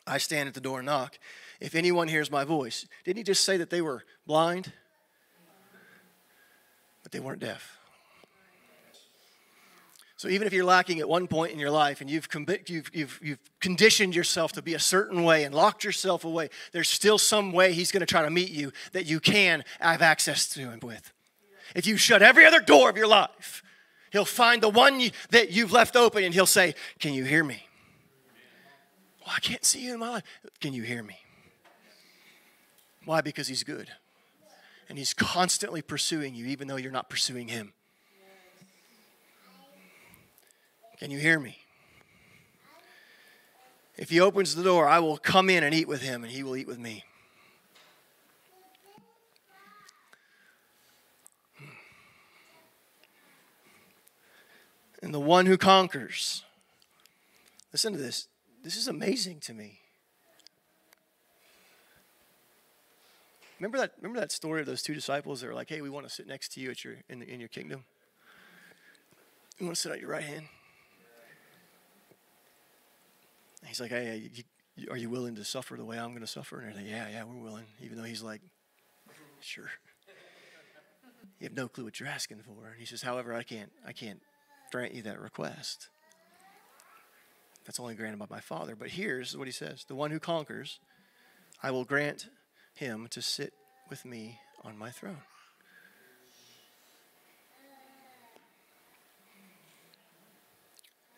I stand at the door and knock. If anyone hears my voice, didn't he just say that they were blind? But they weren't deaf. So even if you're lacking at one point in your life and you've, you've, you've, you've conditioned yourself to be a certain way and locked yourself away, there's still some way He's going to try to meet you that you can have access to Him with. If you shut every other door of your life, He'll find the one you, that you've left open and He'll say, Can you hear me? Well, I can't see you in my life. Can you hear me? Why? Because He's good. And He's constantly pursuing you, even though you're not pursuing Him. Can you hear me? If he opens the door, I will come in and eat with him, and he will eat with me. And the one who conquers. Listen to this. This is amazing to me. Remember that, remember that story of those two disciples that were like, hey, we want to sit next to you at your, in, the, in your kingdom? We want to sit at your right hand? He's like, hey, are you willing to suffer the way I'm going to suffer? And they're like, yeah, yeah, we're willing. Even though he's like, sure. You have no clue what you're asking for. And he says, however, I can't, I can't grant you that request. That's only granted by my Father. But here's what he says The one who conquers, I will grant him to sit with me on my throne.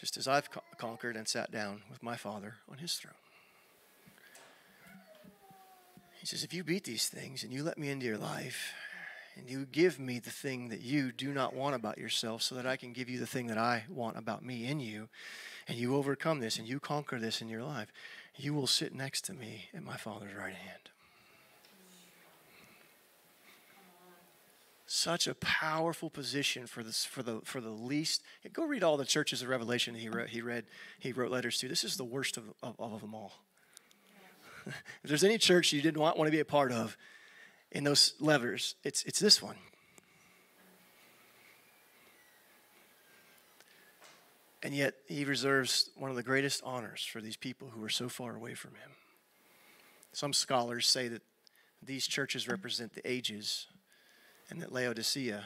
Just as I've conquered and sat down with my Father on his throne. He says, If you beat these things and you let me into your life, and you give me the thing that you do not want about yourself so that I can give you the thing that I want about me in you, and you overcome this and you conquer this in your life, you will sit next to me at my Father's right hand. Such a powerful position for this for the for the least. Go read all the churches of Revelation he wrote. He read. He wrote letters to. This is the worst of, of, of them all. if there's any church you didn't want, want to be a part of, in those levers, it's it's this one. And yet, he reserves one of the greatest honors for these people who are so far away from him. Some scholars say that these churches represent the ages, and that Laodicea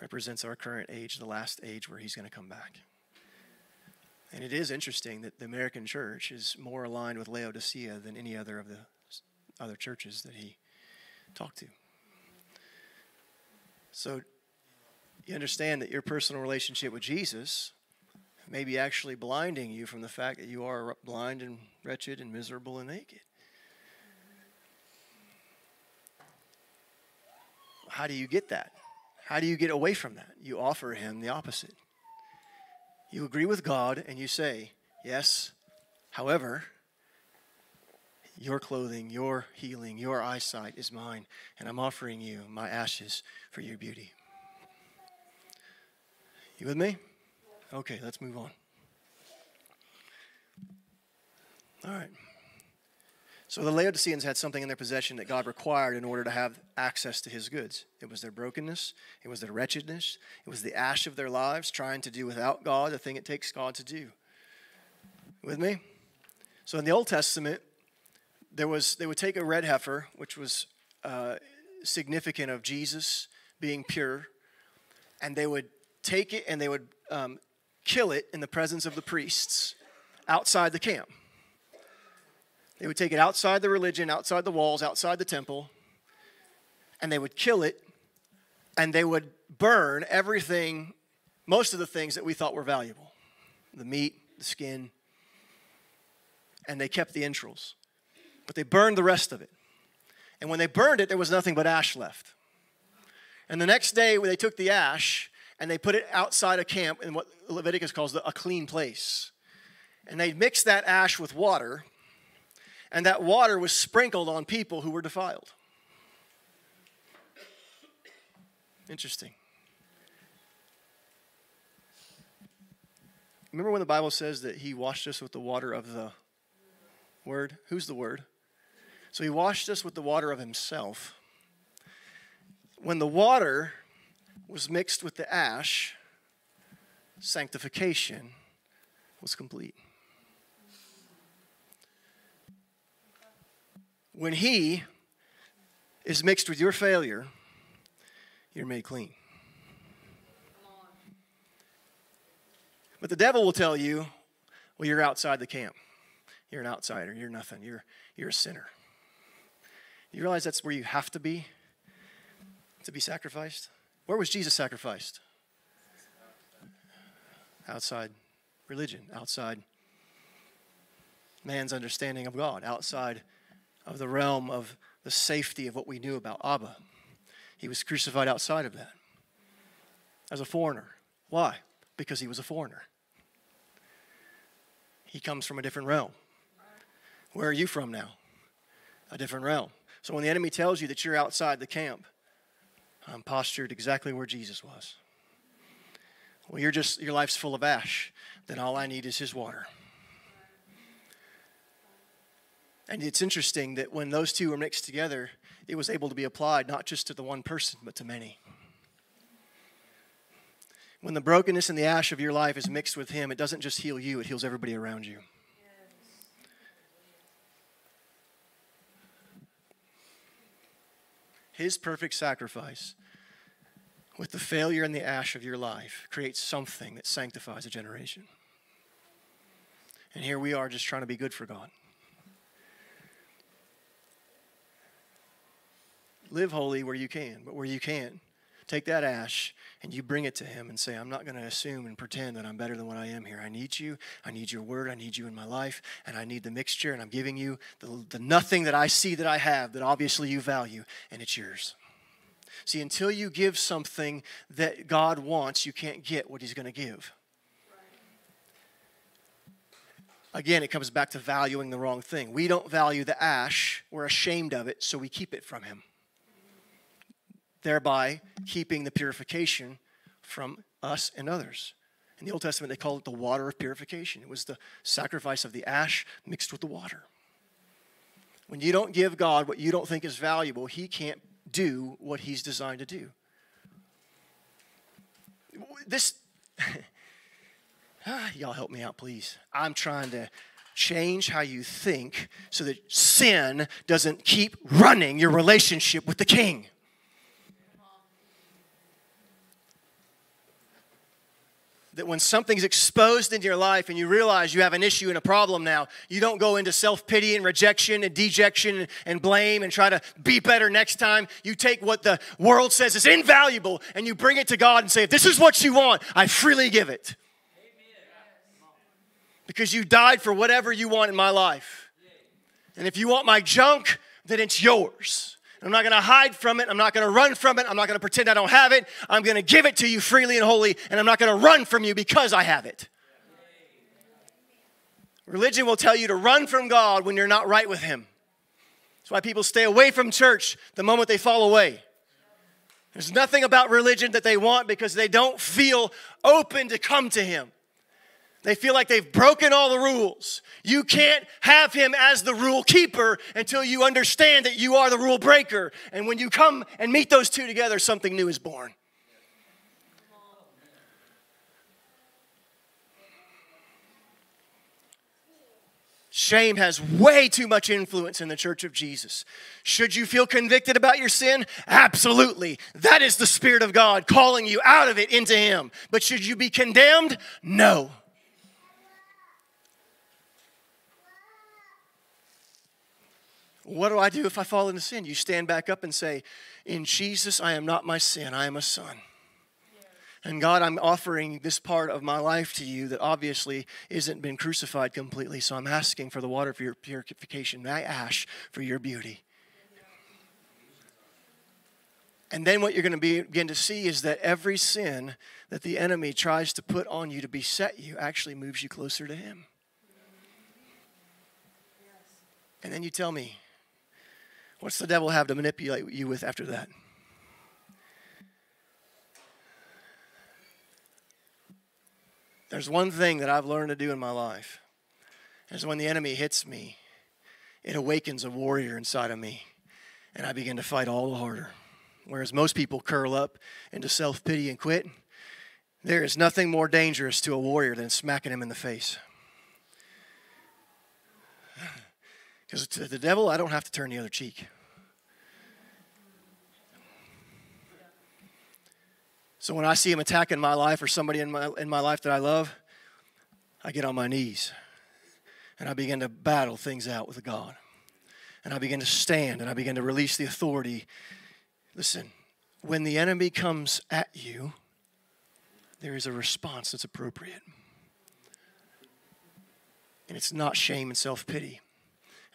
represents our current age, the last age where he's going to come back. And it is interesting that the American church is more aligned with Laodicea than any other of the other churches that he talked to. So you understand that your personal relationship with Jesus may be actually blinding you from the fact that you are blind and wretched and miserable and naked. How do you get that? How do you get away from that? You offer him the opposite. You agree with God and you say, Yes, however, your clothing, your healing, your eyesight is mine, and I'm offering you my ashes for your beauty. You with me? Okay, let's move on. All right. So the Laodiceans had something in their possession that God required in order to have access to his goods. It was their brokenness, it was their wretchedness, it was the ash of their lives trying to do without God the thing it takes God to do. With me? So in the Old Testament, there was they would take a red heifer, which was uh, significant of Jesus being pure, and they would take it and they would um, kill it in the presence of the priests outside the camp. They would take it outside the religion, outside the walls, outside the temple, and they would kill it, and they would burn everything, most of the things that we thought were valuable the meat, the skin, and they kept the entrails. But they burned the rest of it. And when they burned it, there was nothing but ash left. And the next day, when they took the ash and they put it outside a camp in what Leviticus calls a clean place. And they mixed that ash with water, and that water was sprinkled on people who were defiled. Interesting. Remember when the Bible says that he washed us with the water of the Word? Who's the Word? So he washed us with the water of himself. When the water was mixed with the ash, sanctification was complete. When He is mixed with your failure, you're made clean. But the devil will tell you, well, you're outside the camp. You're an outsider. You're nothing. You're, you're a sinner. You realize that's where you have to be to be sacrificed? Where was Jesus sacrificed? Outside religion, outside man's understanding of God, outside of the realm of the safety of what we knew about Abba. He was crucified outside of that as a foreigner. Why? Because he was a foreigner. He comes from a different realm. Where are you from now? A different realm. So when the enemy tells you that you're outside the camp, I'm postured exactly where Jesus was. Well, you're just your life's full of ash. Then all I need is his water. And it's interesting that when those two were mixed together, it was able to be applied not just to the one person, but to many. When the brokenness and the ash of your life is mixed with Him, it doesn't just heal you, it heals everybody around you. His perfect sacrifice with the failure and the ash of your life creates something that sanctifies a generation. And here we are just trying to be good for God. Live holy where you can, but where you can't, take that ash and you bring it to Him and say, I'm not going to assume and pretend that I'm better than what I am here. I need you. I need your word. I need you in my life. And I need the mixture. And I'm giving you the, the nothing that I see that I have that obviously you value, and it's yours. See, until you give something that God wants, you can't get what He's going to give. Again, it comes back to valuing the wrong thing. We don't value the ash, we're ashamed of it, so we keep it from Him thereby keeping the purification from us and others. In the Old Testament, they called it the water of purification. It was the sacrifice of the ash mixed with the water. When you don't give God what you don't think is valuable, He can't do what He's designed to do. This, y'all help me out, please. I'm trying to change how you think so that sin doesn't keep running your relationship with the King. That when something's exposed into your life and you realize you have an issue and a problem now, you don't go into self pity and rejection and dejection and blame and try to be better next time. You take what the world says is invaluable and you bring it to God and say, If this is what you want, I freely give it. Because you died for whatever you want in my life. And if you want my junk, then it's yours. I'm not going to hide from it. I'm not going to run from it. I'm not going to pretend I don't have it. I'm going to give it to you freely and wholly, and I'm not going to run from you because I have it. Religion will tell you to run from God when you're not right with Him. That's why people stay away from church the moment they fall away. There's nothing about religion that they want because they don't feel open to come to Him. They feel like they've broken all the rules. You can't have him as the rule keeper until you understand that you are the rule breaker. And when you come and meet those two together, something new is born. Shame has way too much influence in the church of Jesus. Should you feel convicted about your sin? Absolutely. That is the Spirit of God calling you out of it into Him. But should you be condemned? No. What do I do if I fall into sin? You stand back up and say, In Jesus, I am not my sin, I am a son. And God, I'm offering this part of my life to you that obviously isn't been crucified completely. So I'm asking for the water for your purification, my ash for your beauty. And then what you're going to begin to see is that every sin that the enemy tries to put on you to beset you actually moves you closer to him. And then you tell me, What's the devil have to manipulate you with after that? There's one thing that I've learned to do in my life. Is when the enemy hits me, it awakens a warrior inside of me, and I begin to fight all the harder. Whereas most people curl up into self pity and quit, there is nothing more dangerous to a warrior than smacking him in the face. Because to the devil, I don't have to turn the other cheek. So when I see him attacking my life or somebody in my, in my life that I love, I get on my knees and I begin to battle things out with God. And I begin to stand and I begin to release the authority. Listen, when the enemy comes at you, there is a response that's appropriate. And it's not shame and self pity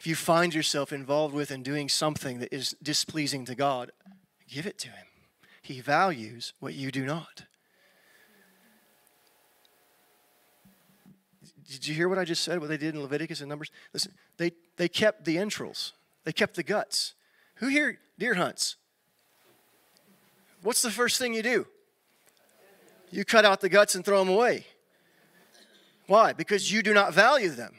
if you find yourself involved with and doing something that is displeasing to God, give it to Him. He values what you do not. Did you hear what I just said? What they did in Leviticus and Numbers? Listen, they, they kept the entrails, they kept the guts. Who here deer hunts? What's the first thing you do? You cut out the guts and throw them away. Why? Because you do not value them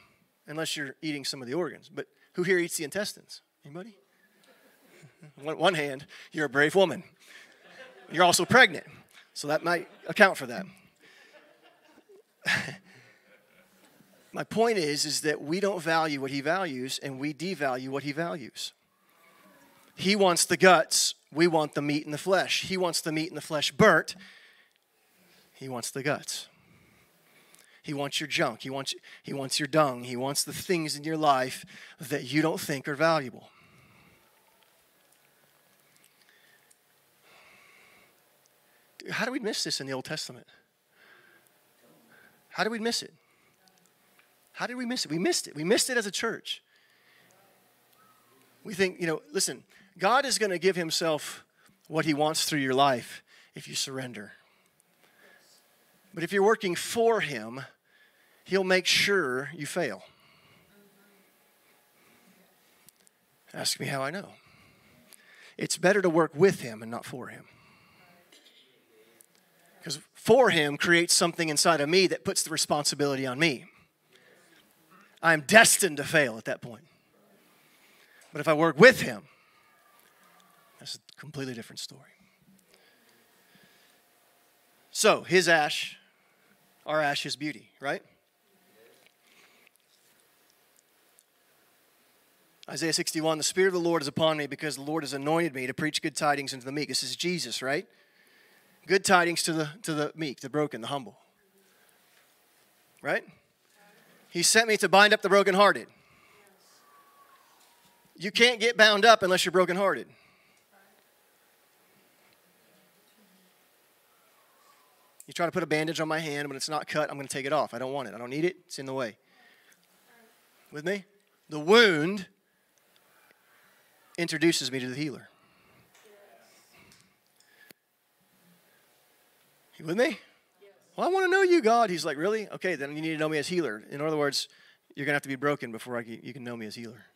unless you're eating some of the organs. But who here eats the intestines? Anybody? One, one hand, you're a brave woman. You're also pregnant, so that might account for that. My point is, is that we don't value what he values, and we devalue what he values. He wants the guts. We want the meat and the flesh. He wants the meat and the flesh burnt. He wants the guts. He wants your junk. He wants, he wants your dung. He wants the things in your life that you don't think are valuable. How do we miss this in the Old Testament? How did we miss it? How did we miss it? We missed it. We missed it as a church. We think, you know, listen, God is going to give Himself what He wants through your life if you surrender. But if you're working for Him, He'll make sure you fail. Ask me how I know. It's better to work with Him and not for Him. Because for Him creates something inside of me that puts the responsibility on me. I'm destined to fail at that point. But if I work with Him, that's a completely different story. So, His ash, our ashes beauty, right? Isaiah 61, the Spirit of the Lord is upon me because the Lord has anointed me to preach good tidings unto the meek. This is Jesus, right? Good tidings to the, to the meek, the broken, the humble. Right? He sent me to bind up the brokenhearted. You can't get bound up unless you're brokenhearted. You try to put a bandage on my hand when it's not cut, I'm going to take it off. I don't want it. I don't need it. It's in the way. With me? The wound introduces me to the healer. You with me? Well, I want to know you, God. He's like, really? Okay, then you need to know me as healer. In other words, you're going to have to be broken before I can, you can know me as healer.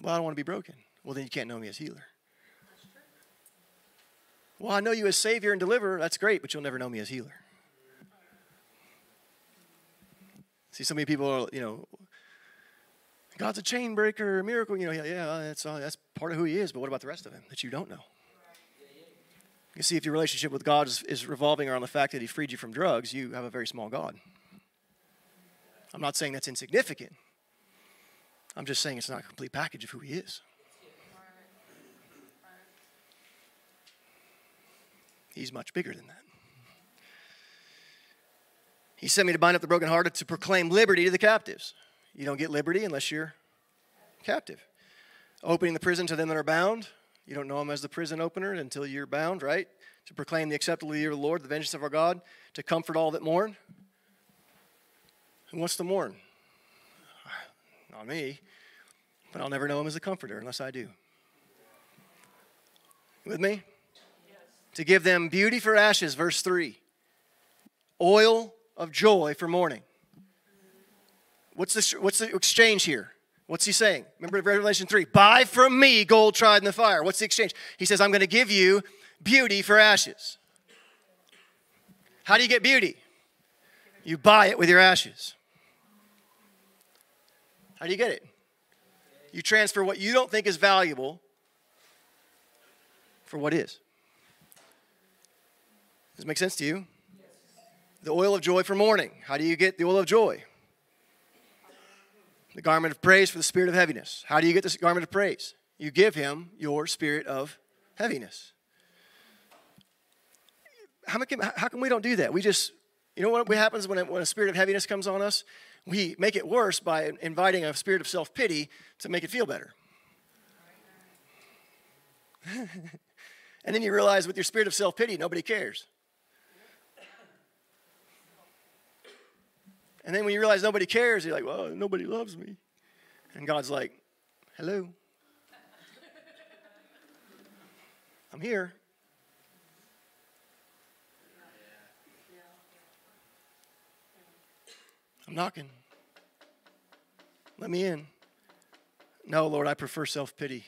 Well, I don't want to be broken. Well, then you can't know me as healer. Well, I know you as Savior and deliverer. That's great, but you'll never know me as healer. See, so many people are, you know, God's a chain breaker, miracle. You know, yeah, yeah that's, that's part of who He is, but what about the rest of Him that you don't know? You see, if your relationship with God is, is revolving around the fact that He freed you from drugs, you have a very small God. I'm not saying that's insignificant. I'm just saying it's not a complete package of who He is. He's much bigger than that. He sent me to bind up the brokenhearted, to proclaim liberty to the captives. You don't get liberty unless you're captive. Opening the prison to them that are bound. You don't know them as the prison opener until you're bound, right? To proclaim the acceptable year of the Lord, the vengeance of our God, to comfort all that mourn. Who wants to mourn? Not me. But I'll never know him as a comforter unless I do. with me? To give them beauty for ashes, verse 3. Oil of joy for mourning. What's the, what's the exchange here? What's he saying? Remember Revelation 3 Buy from me gold tried in the fire. What's the exchange? He says, I'm going to give you beauty for ashes. How do you get beauty? You buy it with your ashes. How do you get it? You transfer what you don't think is valuable for what is. Does it make sense to you? The oil of joy for mourning. How do you get the oil of joy? The garment of praise for the spirit of heaviness. How do you get this garment of praise? You give him your spirit of heaviness. How can, how come we don't do that? We just, you know what happens when a, when a spirit of heaviness comes on us? We make it worse by inviting a spirit of self pity to make it feel better. and then you realize with your spirit of self pity, nobody cares. And then when you realize nobody cares, you're like, well, nobody loves me. And God's like, hello. I'm here. I'm knocking. Let me in. No, Lord, I prefer self pity.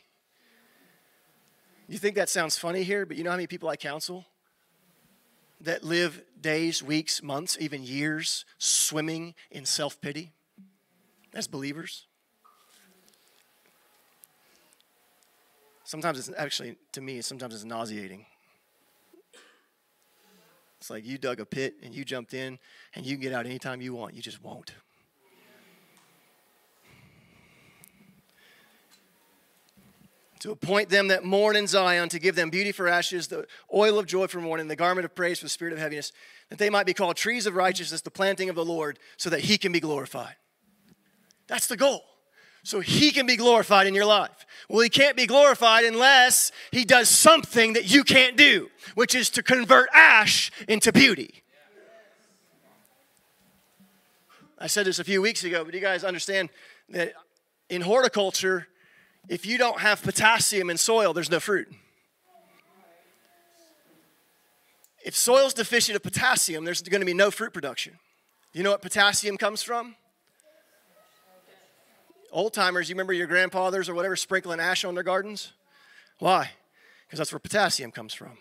You think that sounds funny here, but you know how many people I counsel? That live days, weeks, months, even years swimming in self pity as believers? Sometimes it's actually, to me, sometimes it's nauseating. It's like you dug a pit and you jumped in and you can get out anytime you want. You just won't. To appoint them that mourn in Zion, to give them beauty for ashes, the oil of joy for mourning, the garment of praise for the spirit of heaviness, that they might be called trees of righteousness, the planting of the Lord, so that he can be glorified. That's the goal. So he can be glorified in your life. Well, he can't be glorified unless he does something that you can't do, which is to convert ash into beauty. I said this a few weeks ago, but you guys understand that in horticulture, if you don't have potassium in soil, there's no fruit. If soil's deficient of potassium, there's going to be no fruit production. You know what potassium comes from? Old timers, you remember your grandfathers or whatever sprinkling ash on their gardens? Why? Because that's where potassium comes from.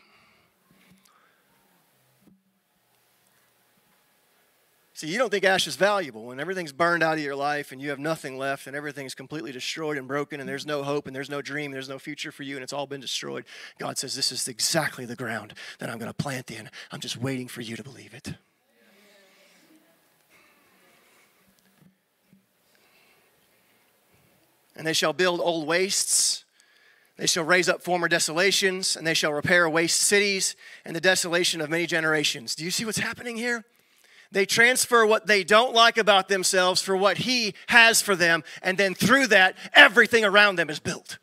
See, you don't think ash is valuable when everything's burned out of your life and you have nothing left and everything's completely destroyed and broken and there's no hope and there's no dream, there's no future for you and it's all been destroyed. God says, This is exactly the ground that I'm going to plant in. I'm just waiting for you to believe it. And they shall build old wastes. They shall raise up former desolations, and they shall repair waste cities and the desolation of many generations. Do you see what's happening here? They transfer what they don't like about themselves for what He has for them, and then through that, everything around them is built.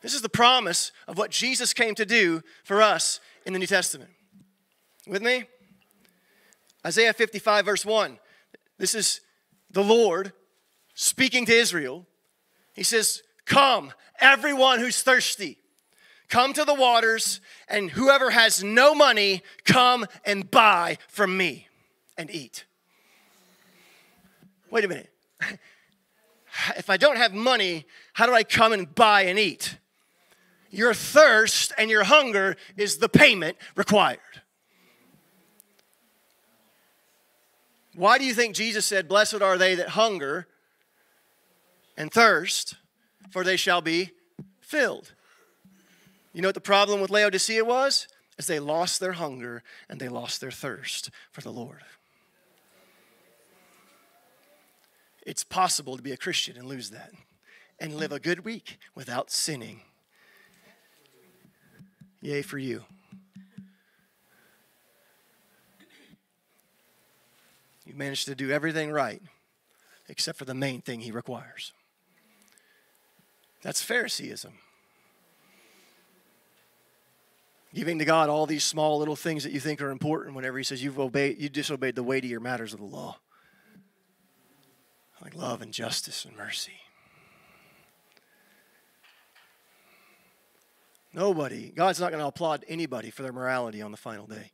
This is the promise of what Jesus came to do for us in the New Testament. With me? Isaiah 55, verse 1. This is the Lord speaking to Israel. He says, Come, everyone who's thirsty. Come to the waters, and whoever has no money, come and buy from me and eat. Wait a minute. If I don't have money, how do I come and buy and eat? Your thirst and your hunger is the payment required. Why do you think Jesus said, Blessed are they that hunger and thirst, for they shall be filled? You know what the problem with Laodicea was? Is they lost their hunger and they lost their thirst for the Lord. It's possible to be a Christian and lose that and live a good week without sinning. Yay for you. You've managed to do everything right except for the main thing he requires. That's Phariseeism giving to God all these small little things that you think are important whenever He says you've obeyed, you disobeyed the weightier matters of the law, like love and justice and mercy. Nobody, God's not going to applaud anybody for their morality on the final day.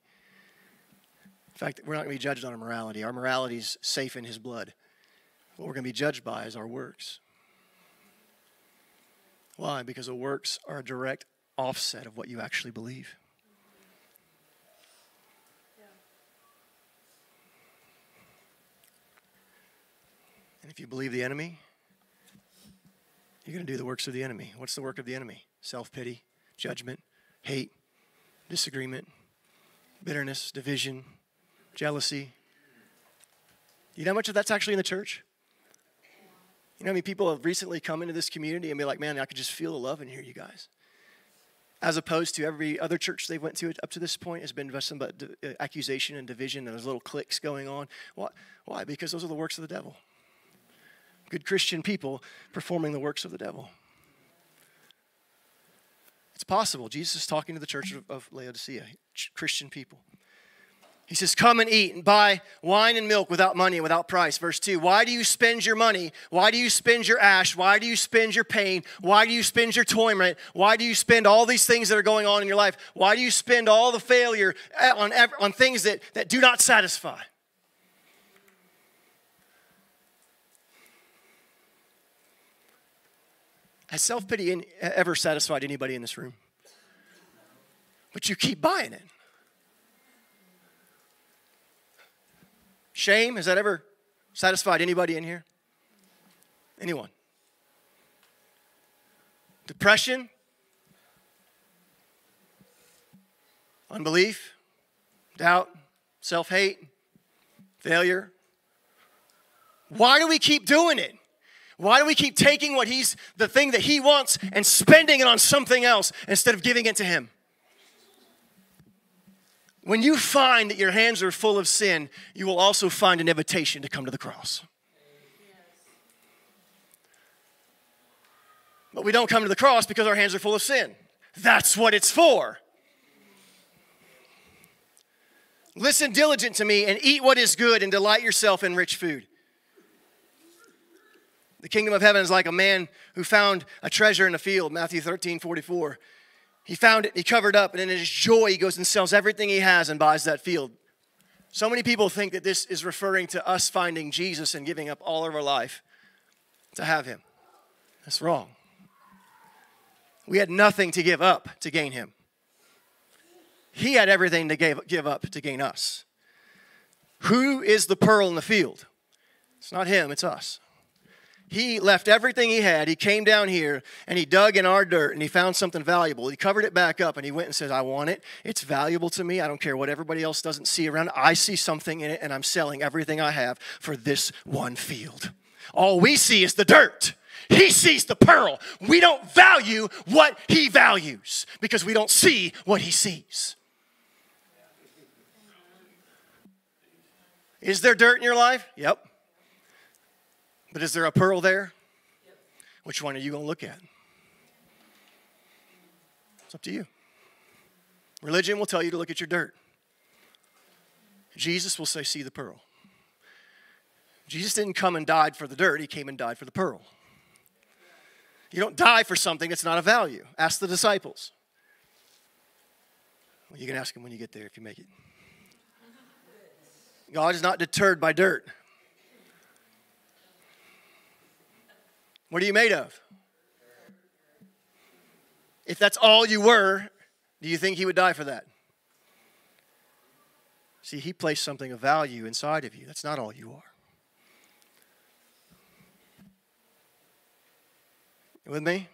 In fact, we're not going to be judged on our morality. Our morality is safe in His blood. What we're going to be judged by is our works. Why? Because the works are a direct offset of what you actually believe. And if you believe the enemy, you're going to do the works of the enemy. What's the work of the enemy? Self pity, judgment, hate, disagreement, bitterness, division, jealousy. You know how much of that's actually in the church? You know how many people have recently come into this community and be like, man, I could just feel the love in here, you guys as opposed to every other church they went to up to this point has been nothing but uh, accusation and division and there's little cliques going on. Why? Why? Because those are the works of the devil. Good Christian people performing the works of the devil. It's possible. Jesus is talking to the church of Laodicea, Christian people. He says, Come and eat and buy wine and milk without money and without price. Verse 2 Why do you spend your money? Why do you spend your ash? Why do you spend your pain? Why do you spend your torment? Why do you spend all these things that are going on in your life? Why do you spend all the failure eh, on, on things that, that do not satisfy? Has self pity ever satisfied anybody in this room? But you keep buying it. Shame, has that ever satisfied anybody in here? Anyone? Depression? Unbelief? Doubt? Self hate? Failure? Why do we keep doing it? Why do we keep taking what he's the thing that he wants and spending it on something else instead of giving it to him? When you find that your hands are full of sin, you will also find an invitation to come to the cross. But we don't come to the cross because our hands are full of sin. That's what it's for. Listen diligent to me and eat what is good and delight yourself in rich food. The kingdom of heaven is like a man who found a treasure in a field, Matthew 13, 44. He found it, he covered up, and in his joy, he goes and sells everything he has and buys that field. So many people think that this is referring to us finding Jesus and giving up all of our life to have him. That's wrong. We had nothing to give up to gain him. He had everything to give, give up to gain us. Who is the pearl in the field? It's not him, it's us. He left everything he had. He came down here and he dug in our dirt and he found something valuable. He covered it back up and he went and said, I want it. It's valuable to me. I don't care what everybody else doesn't see around. I see something in it and I'm selling everything I have for this one field. All we see is the dirt. He sees the pearl. We don't value what he values because we don't see what he sees. Is there dirt in your life? Yep. But is there a pearl there? Which one are you going to look at? It's up to you. Religion will tell you to look at your dirt. Jesus will say, See the pearl. Jesus didn't come and died for the dirt, he came and died for the pearl. You don't die for something that's not of value. Ask the disciples. Well, you can ask them when you get there if you make it. God is not deterred by dirt. What are you made of? If that's all you were, do you think he would die for that? See, he placed something of value inside of you. That's not all you are. You with me?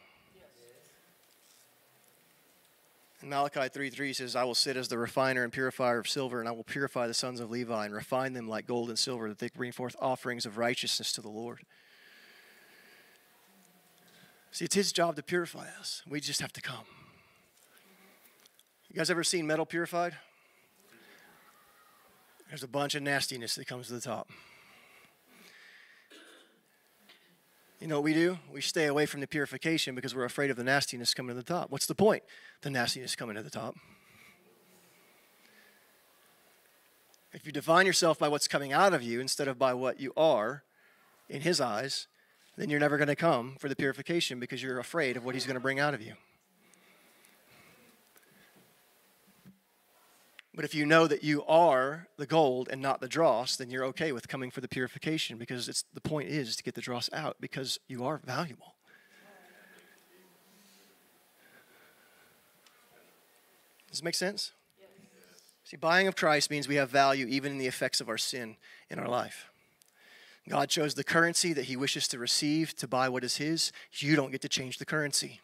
And Malachi 3 3 says, I will sit as the refiner and purifier of silver, and I will purify the sons of Levi and refine them like gold and silver, that they bring forth offerings of righteousness to the Lord. See, it's his job to purify us. We just have to come. You guys ever seen metal purified? There's a bunch of nastiness that comes to the top. You know what we do? We stay away from the purification because we're afraid of the nastiness coming to the top. What's the point? The nastiness coming to the top. If you define yourself by what's coming out of you instead of by what you are in His eyes, then you're never going to come for the purification because you're afraid of what he's going to bring out of you. But if you know that you are the gold and not the dross, then you're okay with coming for the purification because it's the point is to get the dross out because you are valuable. Does it make sense? See, buying of Christ means we have value even in the effects of our sin in our life. God chose the currency that he wishes to receive to buy what is his. You don't get to change the currency.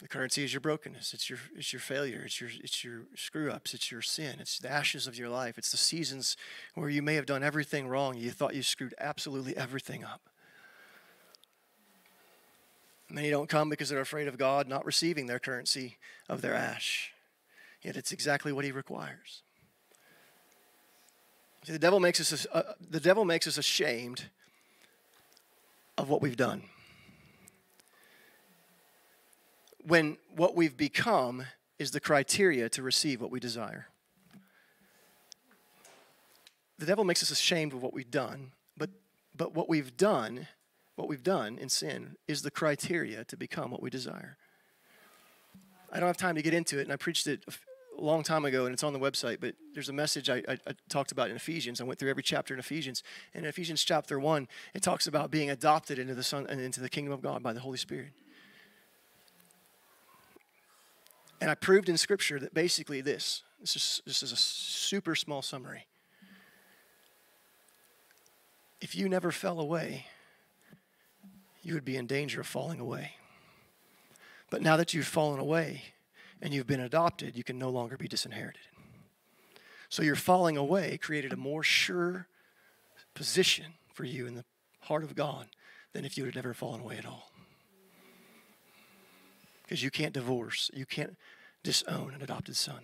The currency is your brokenness. It's your, it's your failure. It's your, it's your screw ups. It's your sin. It's the ashes of your life. It's the seasons where you may have done everything wrong. You thought you screwed absolutely everything up. Many don't come because they're afraid of God not receiving their currency of their ash. Yet it's exactly what He requires. See, the devil makes us uh, the devil makes us ashamed of what we've done. When what we've become is the criteria to receive what we desire. The devil makes us ashamed of what we've done, but but what we've done, what we've done in sin is the criteria to become what we desire. I don't have time to get into it, and I preached it long time ago, and it's on the website. But there's a message I, I, I talked about in Ephesians. I went through every chapter in Ephesians. And in Ephesians chapter one, it talks about being adopted into the Son and into the kingdom of God by the Holy Spirit. And I proved in Scripture that basically this. This is this is a super small summary. If you never fell away, you would be in danger of falling away. But now that you've fallen away and you've been adopted, you can no longer be disinherited. So your falling away created a more sure position for you in the heart of God than if you had never fallen away at all. Because you can't divorce, you can't disown an adopted son.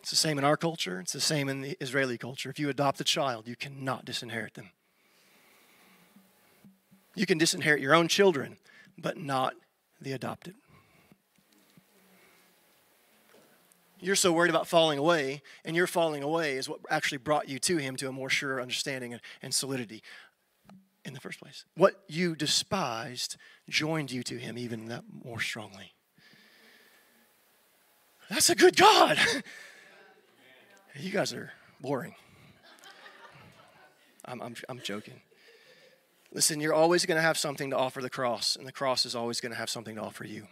It's the same in our culture, it's the same in the Israeli culture. If you adopt a child, you cannot disinherit them. You can disinherit your own children, but not the adopted. You're so worried about falling away, and your falling away is what actually brought you to Him to a more sure understanding and, solidity in the first place. What you despised joined you to Him even that more strongly. That's a good God. you guys are boring. I'm, I'm, I'm joking. Listen, you're always going to have something to offer the cross, and the cross is always going to have something to offer you.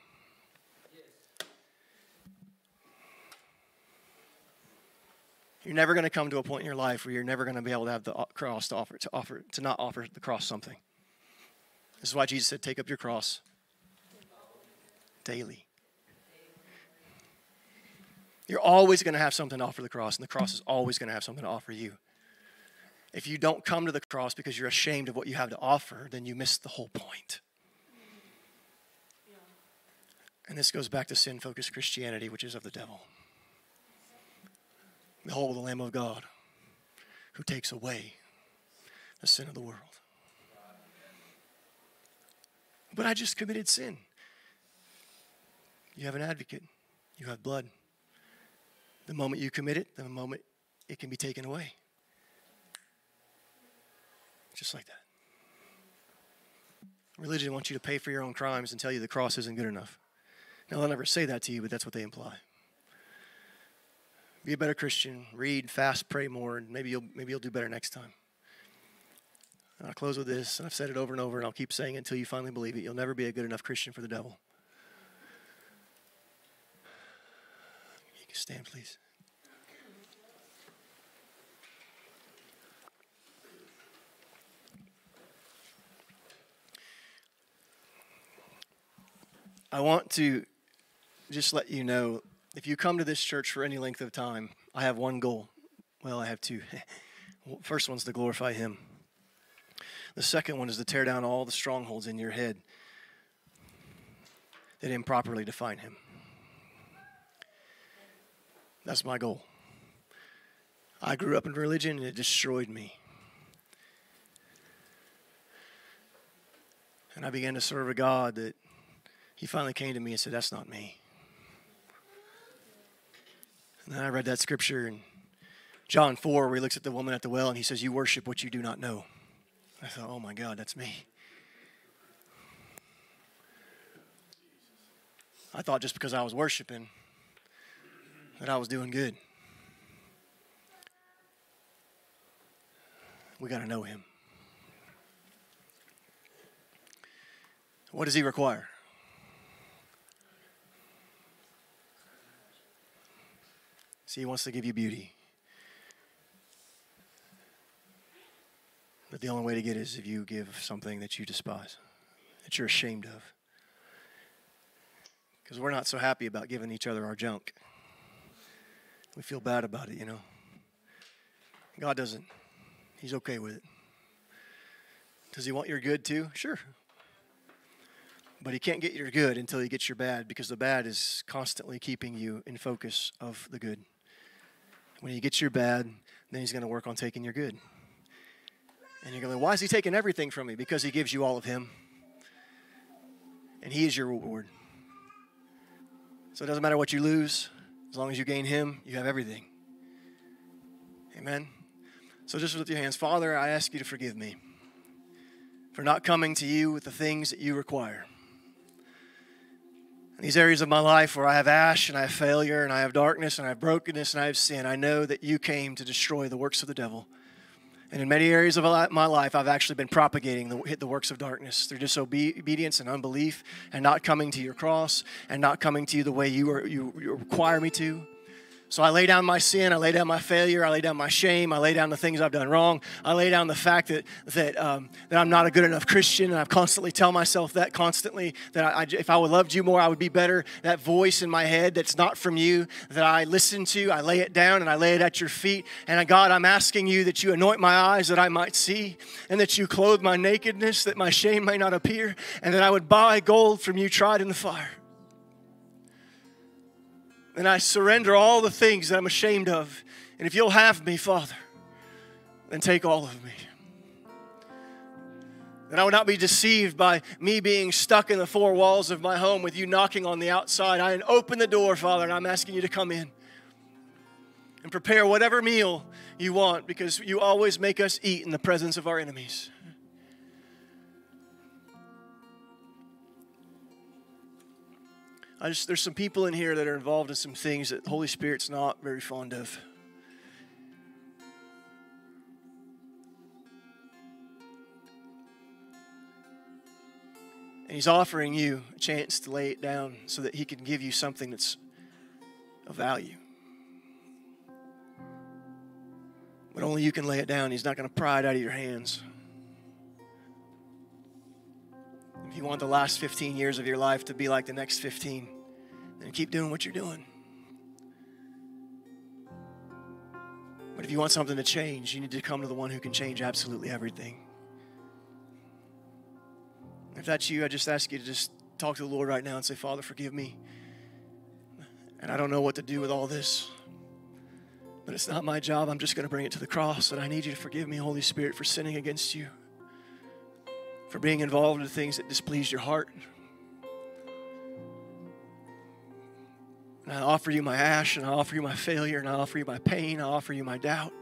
You're never going to come to a point in your life where you're never going to be able to have the cross to offer to offer to not offer the cross something. This is why Jesus said, "Take up your cross daily." You're always going to have something to offer the cross, and the cross is always going to have something to offer you if you don't come to the cross because you're ashamed of what you have to offer, then you miss the whole point. And this goes back to sin focused Christianity, which is of the devil. Behold, the Lamb of God who takes away the sin of the world. But I just committed sin. You have an advocate, you have blood. The moment you commit it, the moment it can be taken away. Just like that. Religion wants you to pay for your own crimes and tell you the cross isn't good enough. Now, they'll never say that to you, but that's what they imply. Be a better Christian. Read, fast, pray more, and maybe you'll, maybe you'll do better next time. And I'll close with this, and I've said it over and over, and I'll keep saying it until you finally believe it. You'll never be a good enough Christian for the devil. You can stand, please. I want to just let you know if you come to this church for any length of time, I have one goal. Well, I have two. First one's to glorify Him. The second one is to tear down all the strongholds in your head that improperly define Him. That's my goal. I grew up in religion and it destroyed me. And I began to serve a God that he finally came to me and said, That's not me. And then I read that scripture in John 4 where he looks at the woman at the well and he says, You worship what you do not know. I thought, Oh my God, that's me. I thought just because I was worshiping that I was doing good. We got to know him. What does he require? See, He wants to give you beauty. But the only way to get it is if you give something that you despise, that you're ashamed of. Because we're not so happy about giving each other our junk. We feel bad about it, you know. God doesn't. He's okay with it. Does He want your good too? Sure. But He can't get your good until He gets your bad because the bad is constantly keeping you in focus of the good. When he gets your bad, then he's going to work on taking your good. And you're going, why is he taking everything from me? Because he gives you all of him. And he is your reward. So it doesn't matter what you lose, as long as you gain him, you have everything. Amen. So just lift your hands. Father, I ask you to forgive me for not coming to you with the things that you require. In these areas of my life where I have ash and I have failure and I have darkness and I have brokenness and I have sin, I know that you came to destroy the works of the devil. And in many areas of my life, I've actually been propagating the, the works of darkness through disobedience and unbelief and not coming to your cross and not coming to you the way you, are, you, you require me to. So I lay down my sin, I lay down my failure, I lay down my shame, I lay down the things I've done wrong, I lay down the fact that that um, that I'm not a good enough Christian, and I constantly tell myself that constantly that I, I, if I would loved you more, I would be better. That voice in my head that's not from you that I listen to, I lay it down and I lay it at your feet. And God, I'm asking you that you anoint my eyes that I might see, and that you clothe my nakedness that my shame may not appear, and that I would buy gold from you tried in the fire and I surrender all the things that I'm ashamed of. And if you'll have me, Father, then take all of me. That I would not be deceived by me being stuck in the four walls of my home with you knocking on the outside. I open the door, Father, and I'm asking you to come in and prepare whatever meal you want because you always make us eat in the presence of our enemies. I just there's some people in here that are involved in some things that the Holy Spirit's not very fond of. And he's offering you a chance to lay it down so that he can give you something that's of value. But only you can lay it down. He's not going to pry it out of your hands. You want the last 15 years of your life to be like the next 15, then keep doing what you're doing. But if you want something to change, you need to come to the one who can change absolutely everything. If that's you, I just ask you to just talk to the Lord right now and say, Father, forgive me. And I don't know what to do with all this. But it's not my job. I'm just going to bring it to the cross. And I need you to forgive me, Holy Spirit, for sinning against you for being involved in things that displeased your heart. And I offer you my ash, and I offer you my failure, and I offer you my pain, I offer you my doubt.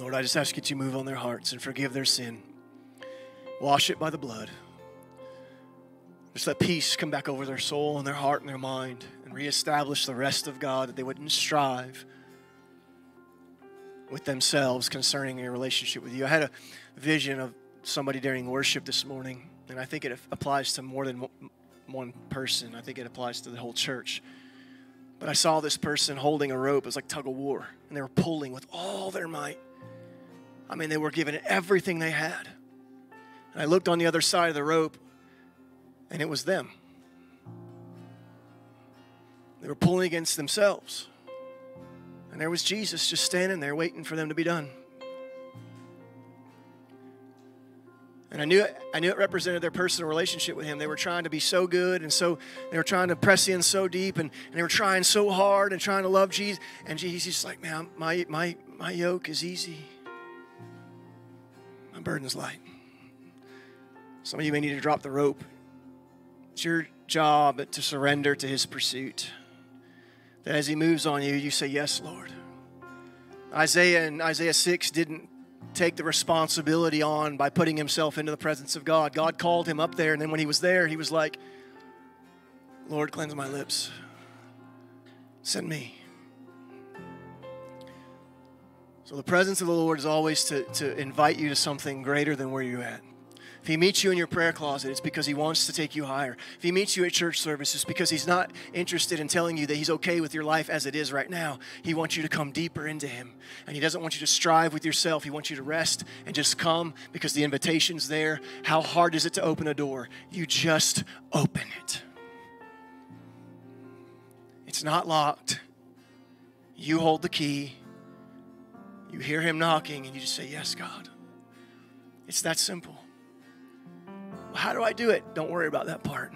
Lord, I just ask you to move on their hearts and forgive their sin. Wash it by the blood. Just let peace come back over their soul and their heart and their mind and reestablish the rest of God that they wouldn't strive with themselves concerning your relationship with you. I had a vision of somebody during worship this morning, and I think it applies to more than one person. I think it applies to the whole church. But I saw this person holding a rope. It was like tug of war, and they were pulling with all their might. I mean, they were giving everything they had. And I looked on the other side of the rope, and it was them. They were pulling against themselves. And there was Jesus just standing there waiting for them to be done. And I knew it, I knew it represented their personal relationship with him. They were trying to be so good and so they were trying to press in so deep and, and they were trying so hard and trying to love Jesus. And Jesus is like, man, my my my yoke is easy. My burden's light. Some of you may need to drop the rope it's your job to surrender to his pursuit. That as he moves on you, you say, Yes, Lord. Isaiah and Isaiah 6 didn't take the responsibility on by putting himself into the presence of God. God called him up there, and then when he was there, he was like, Lord, cleanse my lips. Send me. So the presence of the Lord is always to, to invite you to something greater than where you're at. If he meets you in your prayer closet, it's because he wants to take you higher. If he meets you at church service, it's because he's not interested in telling you that he's okay with your life as it is right now. He wants you to come deeper into him. And he doesn't want you to strive with yourself. He wants you to rest and just come because the invitation's there. How hard is it to open a door? You just open it. It's not locked. You hold the key. You hear him knocking, and you just say, Yes, God. It's that simple. How do I do it? Don't worry about that part.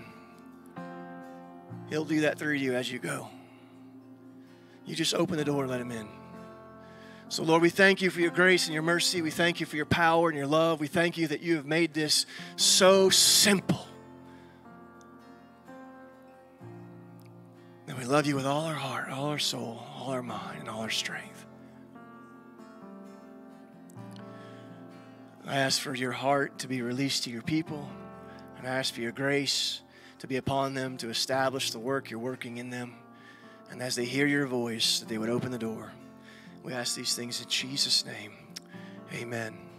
He'll do that through you as you go. You just open the door and let Him in. So, Lord, we thank you for your grace and your mercy. We thank you for your power and your love. We thank you that you have made this so simple. And we love you with all our heart, all our soul, all our mind, and all our strength. I ask for your heart to be released to your people, and I ask for your grace to be upon them to establish the work you're working in them. And as they hear your voice, that they would open the door. We ask these things in Jesus' name. Amen.